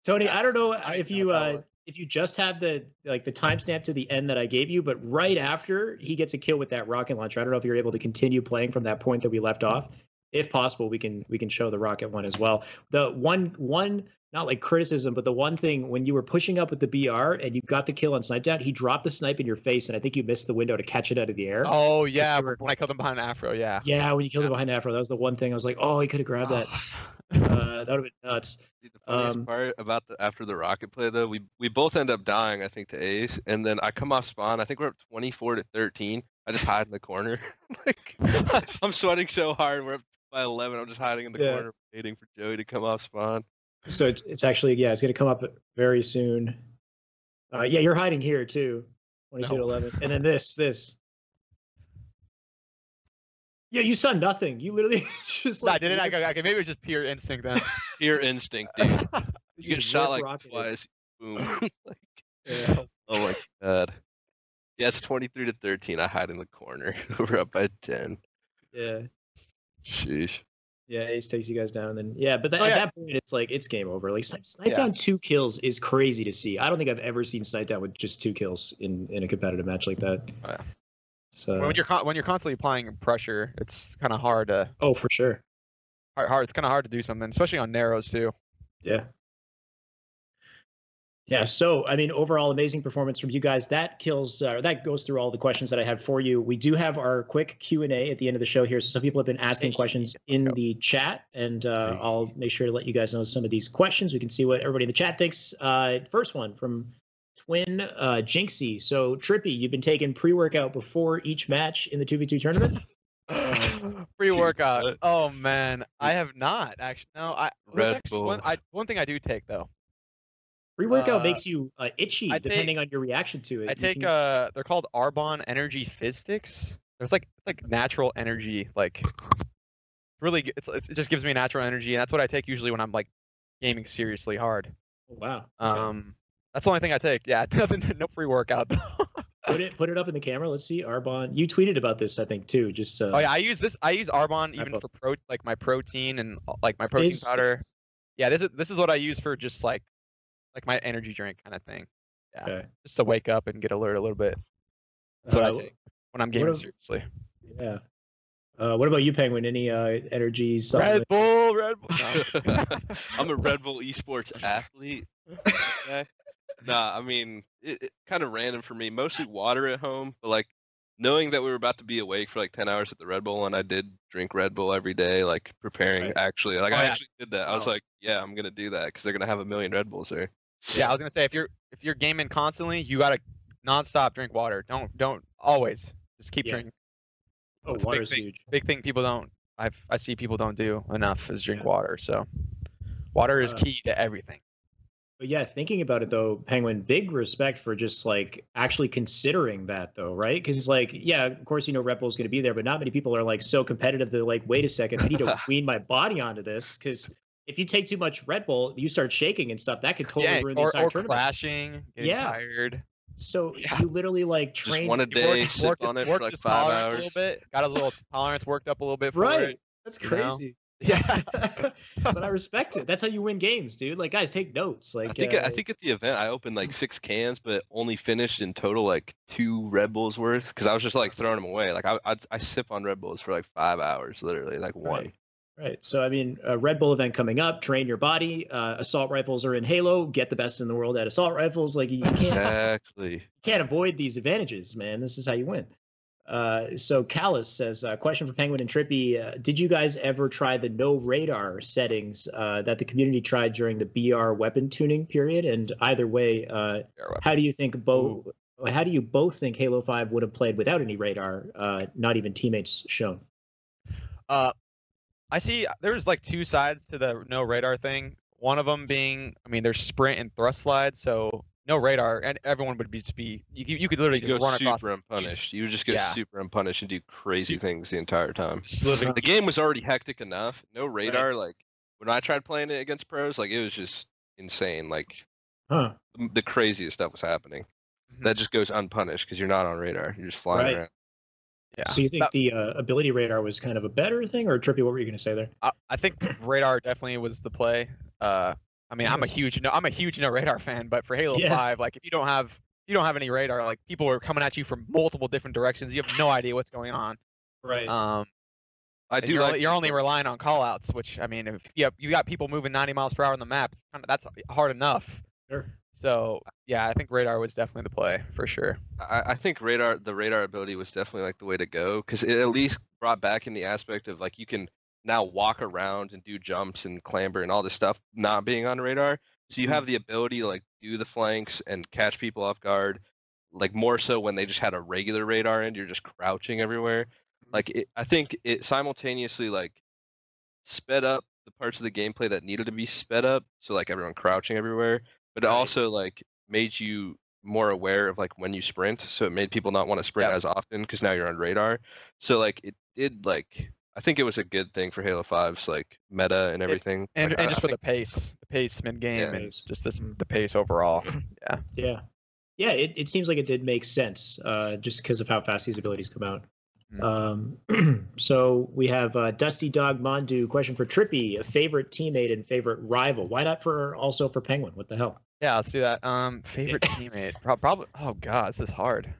Tony, I don't know I if know you uh one. if you just have the like the timestamp to the end that I gave you, but right after he gets a kill with that rocket launcher, I don't know if you're able to continue playing from that point that we left off. If possible, we can we can show the rocket one as well. The one one not like criticism, but the one thing when you were pushing up with the BR and you got the kill on snipe down, he dropped the snipe in your face, and I think you missed the window to catch it out of the air. Oh yeah, were- when I killed him behind Afro, yeah. Yeah, when you killed him behind Afro, that was the one thing I was like, oh, he could have grabbed that. Uh, that would have been nuts. See, the funniest Um, part about the after the rocket play though, we we both end up dying, I think, to Ace, and then I come off spawn. I think we're up 24 to 13. I just hide in the corner. like I'm sweating so hard. We're up by 11. I'm just hiding in the Yeah. corner, waiting for Joey to come off spawn. So it's, it's actually yeah, it's going to come up very soon. Uh, yeah, you're hiding here too. 22 to 11. And then this, this. Yeah, you saw nothing. You literally just No, I didn't. I, whip- okay, maybe it was just pure instinct then. Pure instinct, dude. You get just shot like rocketed. twice. Boom. like, Yeah. oh my god. Yeah, it's 23 to 13. I hide in the corner. We're up by 10. Yeah. Sheesh. Yeah, Ace takes you guys down, and then yeah, but that, Oh, at that point, it's like it's game over. Like Snipe, Snipe Yeah. down two kills is crazy to see. I don't think I've ever seen Snipe down with just two kills in in a competitive match like that. Oh, yeah. So when you're con- when you're constantly applying pressure, it's kind of hard to oh, for sure. hard, hard. It's kind of hard to do something, especially on narrows too. Yeah. Yeah. So, I mean, overall, amazing performance from you guys. That kills. Uh, that goes through all the questions that I had for you. We do have our quick Q and A at the end of the show here. So, some people have been asking questions in the chat, and uh, I'll make sure to let you guys know some of these questions. We can see what everybody in the chat thinks. Uh, first one from Twin uh, Jinxie. So, Trippy, you've been taking pre-workout before each match in the two v two tournament. Pre workout. Oh man, I have not actually. No, I. Red actually One, Bull. I, one thing I do take though. Pre-workout Uh, makes you uh, itchy I take- depending on your reaction to it. I You take can- uh, they're called Arbonne Energy Fizz Sticks. There's like it's like natural energy, like really. It's, it just gives me natural energy, and that's what I take usually when I'm like gaming seriously hard. Oh, wow. Okay. Um, that's the only thing I take. Yeah, nothing, no pre workout put it put it up in the camera. Let's see. Arbonne. You tweeted about this, I think, too. Just uh, Oh yeah, I use this. I use Arbonne even for pro, like my protein and uh, like my protein powder. Yeah, this is this is what I use for just like like my energy drink kind of thing. Yeah, Okay. just to wake up and get alert a little bit. That's what I Uh, take when I'm gaming ab- seriously. Yeah. Uh, what about you, Penguin? Any uh, energy? Red? Bull, Red Bull. No. I'm a Red Bull esports athlete. Okay. Nah, I mean, it, it kind of random for me. Mostly water at home, but like knowing that we were about to be awake for like 10 hours at the Red Bull, and I did drink Red Bull every day, like preparing Right. actually. Like Oh, I yeah. actually did that. I was Wow. like, yeah, I'm gonna do that because they're gonna have a million Red Bulls there. Yeah, I was gonna say if you're if you're gaming constantly, you gotta nonstop drink water. Don't don't always just keep Yeah. drinking. Oh, It's a big huge. Big thing people don't. I've I see people don't do enough is drink water. So water is Uh, key to everything. But yeah, thinking about it though, Penguin, big respect for just like actually considering that though, right? Because it's like, yeah, of course you know Red Bull's going to be there, but not many people are like so competitive. They're like, wait a second, I need to wean my body onto this because if you take too much Red Bull, you start shaking and stuff. That could totally yeah, ruin the entire or tournament. crashing, getting Yeah. tired. So Yeah. you literally like Just train. one a You work- day, sit work on it for like five hours. A little bit. Got a little tolerance worked up a little bit for right. it. That's you know? crazy. Yeah. but I respect it. That's how you win games, dude. Like guys, take notes. Like I think uh, I think at the event I opened like six cans, but only finished in total like two Red Bulls worth because I was just like throwing them away. Like I I, I sip on Red Bulls for like five hours, literally, like one. Right. Right. So, I mean, a Red Bull event coming up, train your body. Uh, assault rifles are in Halo. Get the best in the world at assault rifles. Like, you can't, you can't avoid these advantages, man. This is how you win. Uh, so, Callus says, uh, question for Penguin and Trippy. Uh, did you guys ever try the no radar settings uh, that the community tried during the BR weapon tuning period? And either way, uh, how do you think both? How do you both think Halo Five would have played without any radar, uh, not even teammates shown? Uh, I see. There's like two sides to the no radar thing. One of them being, I mean, there's sprint and thrust slide, so no radar, and everyone would be just be. You, could- you could literally You just go run across. super unpunished. You would just go Yeah. super unpunished and do crazy things the entire time. The game was already hectic enough. No radar. Like when I tried playing it against pros, like it was just insane. Like Huh. the- the craziest stuff was happening. Mhm. That just goes unpunished because you're not on radar. You're just flying Right. around. Yeah. So you think the uh, ability radar was kind of a better thing, or Trippy? What were you going to say there? I, I think radar definitely was the play. Uh, I mean, I'm a huge no, I'm a huge no radar fan, but for Halo Yeah. Five, like if you don't have you don't have any radar, like people are coming at you from multiple different directions. You have no idea what's going on. Right. Um, I do you're, like only, you're only relying on callouts, which I mean, if you have, you got people moving 90 miles per hour on the map, that's hard enough. Sure. So yeah, I think radar was definitely the play for sure. I, I think radar the radar ability was definitely like the way to go because it at least brought back in the aspect of like you can now walk around and do jumps and clamber and all this stuff not being on radar. So you mm-hmm. have the ability to like do the flanks and catch people off guard, like more so when they just had a regular radar and you're just crouching everywhere. Mm-hmm. Like it, I think it simultaneously like sped up the parts of the gameplay that needed to be sped up, so like everyone crouching everywhere, but it also like made you more aware of like when you sprint, so it made people not want to sprint as often because now you're on radar. So like it did like I think it was a good thing for Halo 5's like meta and everything. And, Like, and I- just I for think- the pace, the pace mid game, Yeah. and just this, the pace overall. Yeah. Yeah. Yeah, it, it seems like it did make sense uh, just because of how fast these abilities come out. Um, so we have uh, Dusty Dog Mondu question for Trippy, a favorite teammate and favorite rival. Why not for also for Penguin? What the hell? Yeah, let's do that. Um, favorite teammate, Pro- probably. Oh god, this is hard.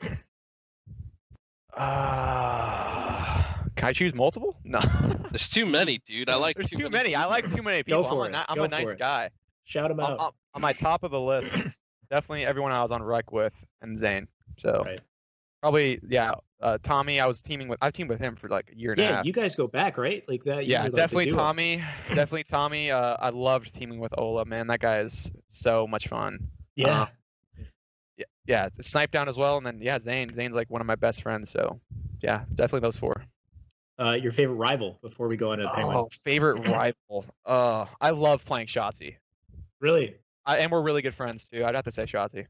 Uh, can I choose multiple? No. There's too many, dude. I like There's too too many many. I like too many people. Go for I'm it. a, ni- I'm Go a nice for it. guy. Shout them On, out. on, on my top of the list, definitely everyone I was on rec with and Zane. So Right. probably yeah. Uh, Tommy, I was teaming with. I've teamed with him for like a year and a half. Yeah, you guys go back, right? Like that. yeah, like, definitely. Tommy. definitely Tommy. Uh, I loved teaming with Ola. Man, that guy is so much fun. Yeah. Uh, yeah, yeah, Snip3down as well, and then yeah, Zane. Zane's like one of my best friends. So yeah, definitely those four. Uh, your favorite rival before we go into Penguin? Oh, favorite rival. Uh, I love playing Shotzzy. Really? I, and we're really good friends too. I'd have to say Shotzzy.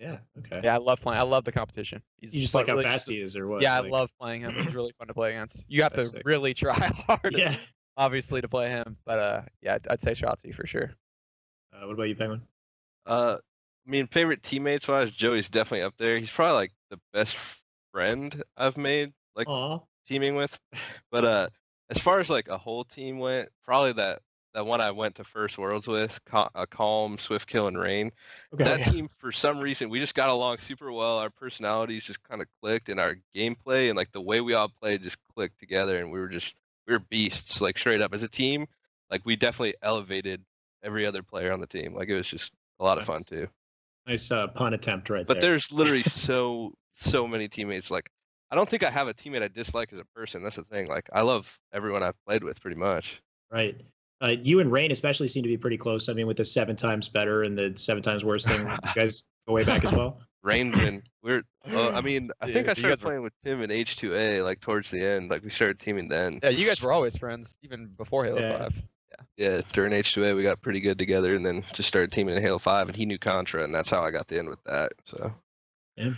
Yeah. Okay. Yeah, I love playing. I love the competition. He's You just like how really- fast he is, or what? Yeah, Like- I love playing him. He's really fun to play against. You have to sick. really try hard, Yeah. obviously, to play him. But uh, yeah, I'd, I'd say Shotzzy for sure. Uh, what about you, Penguin? Uh, I mean, favorite teammates wise, Joey's definitely up there. He's probably like the best friend I've made, like Aw. teaming with. But uh, as far as like a whole team went, probably that that one I went to First Worlds with, Cal- uh, Calm, Swift Kill, and Rayne. Okay. that Yeah. team, for some reason, we just got along super well. Our personalities just kind of clicked, and our gameplay and like the way we all played just clicked together, and we were just we were beasts, like straight up as a team. Like we definitely elevated every other player on the team. Like it was just a lot of fun Nice. too. Nice uh, pun attempt right But there. there's literally so so many teammates. Like I don't think I have a teammate I dislike as a person. That's the thing. Like I love everyone I've played with pretty much. Right. Uh, you and Rayne especially seem to be pretty close. I mean, with the seven times better and the seven times worse thing, you guys go way back as well. Rayne's in. We're. Uh, I mean, I think Yeah, I started guys were- playing with Tim in H2A like towards the end. Like we started teaming then. Yeah, you guys were always friends, even before Halo Yeah. Five. Yeah, during H2A we got pretty good together, and then just started teaming in Halo 5, and he knew Contra, and that's how I got the end with that. So Yeah.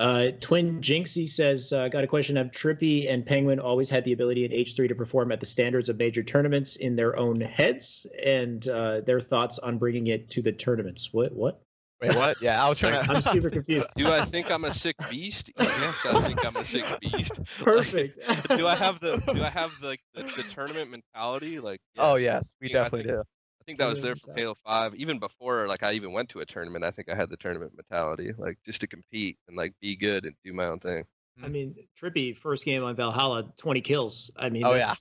Uh, Twin Jinxie says, uh, got a question. Have Trippy and Penguin always had the ability at H3 to perform at the standards of major tournaments in their own heads and uh, their thoughts on bringing it to the tournaments? What? What? Wait, what? Yeah, I'll try. to. I'm super confused. do I think I'm a sick beast? Yes, I think I'm a sick beast. Like, Perfect. do I have the do I have the the, the tournament mentality? Like Oh yes. yes, we Yeah, I definitely think- do. I think that was there for Halo 5. Even before like I even went to a tournament, I think I had the tournament mentality, like just to compete and like be good and do my own thing. Hmm. I mean, Trippy, first game on Valhalla, 20 kills. I mean, Oh, that's yeah.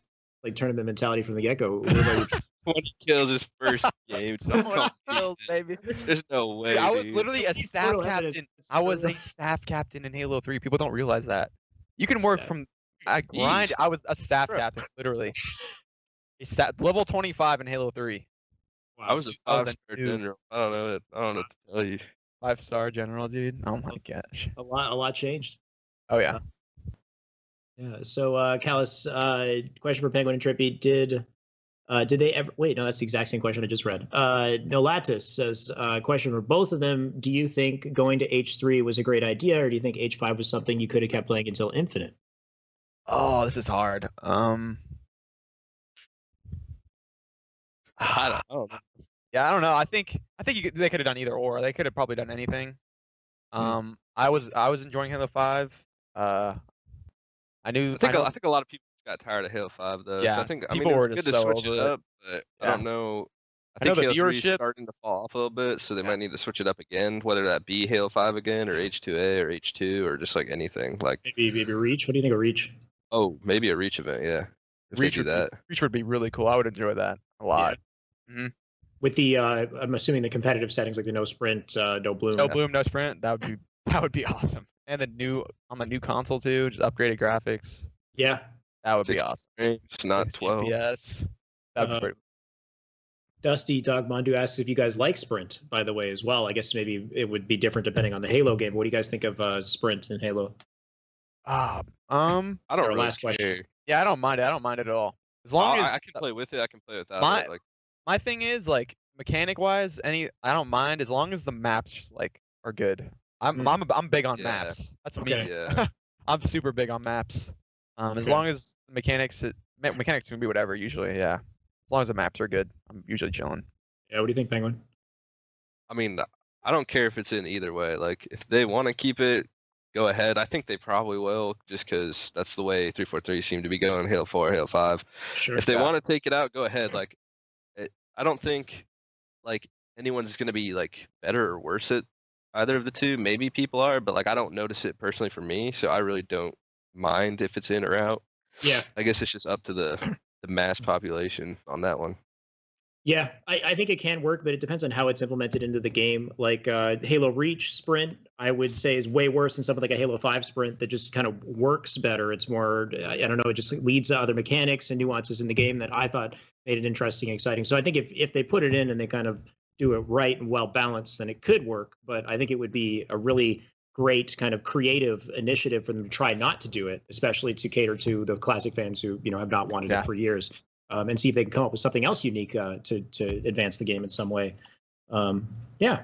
like tournament mentality from the get go. What about you? 20 kills his first game. Don't kills, baby. There's no way. Dude, I was dude. literally a staff captain. I was a staff captain in Halo 3. People don't realize that. You can work Staff. from I grind. Jeez. I was a staff captain, literally. A stat, level 25 in Halo 3. I was a five star noob. general. I don't know. What, I don't know what to tell you. Five star general, dude. Oh my gosh. a lot, a lot changed. Oh yeah. Yeah. So, uh, Callus, uh, question for Penguin and Trippy: Did uh, did they ever? Wait, no, that's the exact same question I just read. Uh, Nolatus says, uh, question for both of them: Do you think going to H three was a great idea, or do you think H five was something you could have kept playing until Infinite? Oh, this is hard. Um. I don't, I don't know. Yeah, I don't know. I think I think you could, they could have done either or. They could have probably done anything. Hmm. Um, I was I was enjoying Halo Five. Uh, I knew. I think know- a, I think a lot of people got tired of Halo 5 though. so Yeah, I think I people mean were it's good just to so switch it up, but I don't know. I I know think the Halo 3 is viewership- starting to fall off a little bit, so they might need to switch it up again, whether that be Halo 5 again or H2A or H2 or just like anything. Like Maybe maybe Reach. What do you think of Reach? oh, maybe a Reach event, yeah. If Reach they do would, that. Be, Reach would be really cool. I would enjoy that a lot. With the, uh, I'm assuming the competitive settings like the no sprint, uh, no bloom. No bloom, no sprint. That would be that would be awesome. And the new on the new console too, just upgraded graphics. Yeah. That would be awesome. It's not 12. Yes. That would Uh, be great. Dusty Dog Mondu asks if you guys like Sprint, by the way, as well. I guess maybe it would be different depending on the Halo game. What do you guys think of uh, Sprint in Halo? Ah, um, I don't our really last question. yeah, I don't mind it. I don't mind it at all. As long I, as I can play with it. I can play without My- it. Like my thing is like mechanic wise, any I don't mind as long as the maps like are good. I'm Mm. I'm I'm big on Yeah. maps. That's Okay. me. yeah. I'm super big on maps. Um, as long as the mechanics me- mechanics can be whatever usually. Yeah, as long as the maps are good, I'm usually chilling. Yeah, what do you think, Penguin? I mean, I don't care if it's in either way. Like, if they want to keep it, go ahead. I think they probably will, just because that's the way 343 seem to be going. Halo 4, Halo 5. Sure. If they want to take it out, go ahead. Like, it, I don't think like anyone's gonna be like better or worse at either of the two. Maybe people are, but like I don't notice it personally for me, so I really don't mind if it's in or out. Yeah. I guess it's just up to the the mass population on that one. Yeah, I, I think it can work, but it depends on how it's implemented into the game. Like uh, Halo Reach Sprint, I would say is way worse than something like a Halo 5 Sprint that just kind of works better. It's more, I I don't know, it just leads to other mechanics and nuances in the game that I thought made it interesting and exciting. So I think if, if they put it in and they kind of do it right and well balanced, then it could work. But I think it would be a really great kind of creative initiative for them to try not to do it, especially to cater to the classic fans who, you know, have not wanted Yeah. it for years um, and see if they can come up with something else unique uh, to to advance the game in some way. Um, yeah.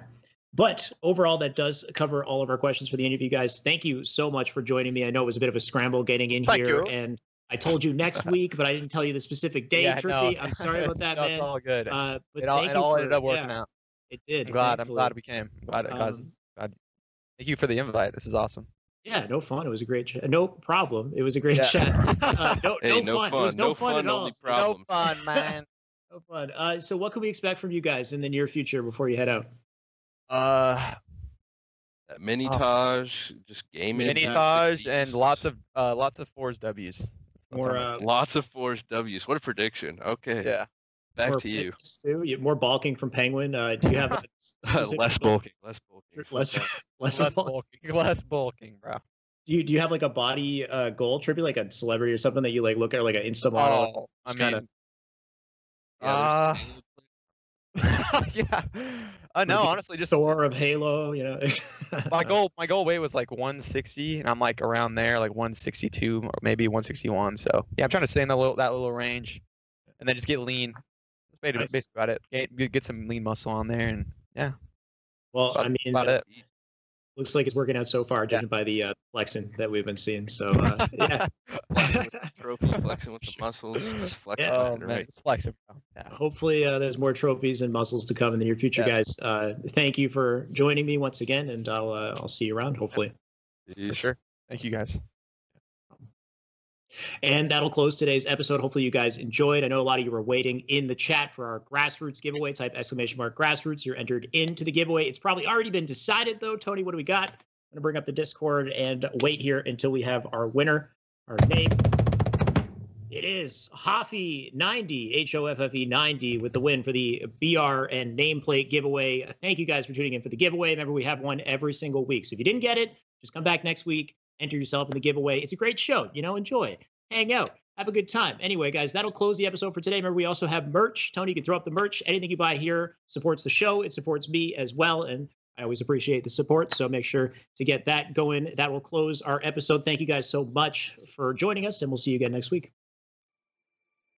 But overall, that does cover all of our questions for the interview, guys. Thank you so much for joining me. I know it was a bit of a scramble getting in Thank here, you. and I told you next week, but I didn't tell you the specific day, yeah, Trippy. no. I'm sorry about that, That's man. all good. Uh, but it all, thank it you all for- ended up working yeah, out. It did. I'm glad. I'm glad we came. I'm glad. glad, Um. Thank you for the invite. This is awesome. Yeah, no fun. It was a great chat. No problem. It was a great Yeah. chat. Uh, no, Hey, no, no fun. fun. It was no, no fun, at all. only. No fun, man. No fun. Uh, so, what can we expect from you guys in the near future before you head out? uh, That mini Oh. Taj, just gaming. mini Taj and lots of uh, lots of fours W's. That's More, uh, lots of force W's. What a prediction. Okay. yeah. Back more to you. fitness, You- More bulking from Penguin. Uh, do you have a less bulking. Less bulking. Less, less, Less bulking. Less bulking, bro. Do you do you have like a body uh, goal, Trippy, like a celebrity or something that you like look at, like an Insta model? Oh, I Just mean, kinda- Yeah, uh, yeah. Uh, no, honestly, just Thor of Halo, you know. my goal. My goal weight was like 160, and I'm like around there, like 162 or maybe 161. So yeah, I'm trying to stay in that little that little range, and then just get lean. That's basically, Nice. about it. Get, get- some lean muscle on there, and yeah, Well, that's I mean, about it. Looks like it's working out so far, judging by the uh, flexing that we've been seeing. So uh, yeah. trophy flexing with the muscles. Just flexing Yeah. Oh man, right. it's flexible. Yeah. Hopefully, uh, there's more trophies and muscles to come in the near future, Yeah. guys. Uh, thank you for joining me once again, and I'll uh, I'll see you around. Hopefully. For sure. Thank you guys. And that'll close today's episode. Hopefully, you guys enjoyed. I know a lot of you were waiting in the chat for our grassroots giveaway. Type exclamation mark grassroots. You're entered into the giveaway. It's probably already been decided, though. Tony, what do we got? I'm going to bring up the Discord and wait here until we have our winner, our name. It is Hoffy 90, H O F F E 90, with the win for the BR and nameplate giveaway. Thank you guys for tuning in for the giveaway. Remember, we have one every single week. So if you didn't get it, just come back next week, enter yourself in the giveaway. It's a great show. You know, enjoy it, hang out, have a good time. Anyway, guys, that'll close the episode for today. Remember, we also have merch. Tony, you can throw up the merch. Anything you buy here supports the show, it supports me as well. And I always appreciate the support. So make sure to get that going. That will close our episode. Thank you guys so much for joining us, and we'll see you again next week.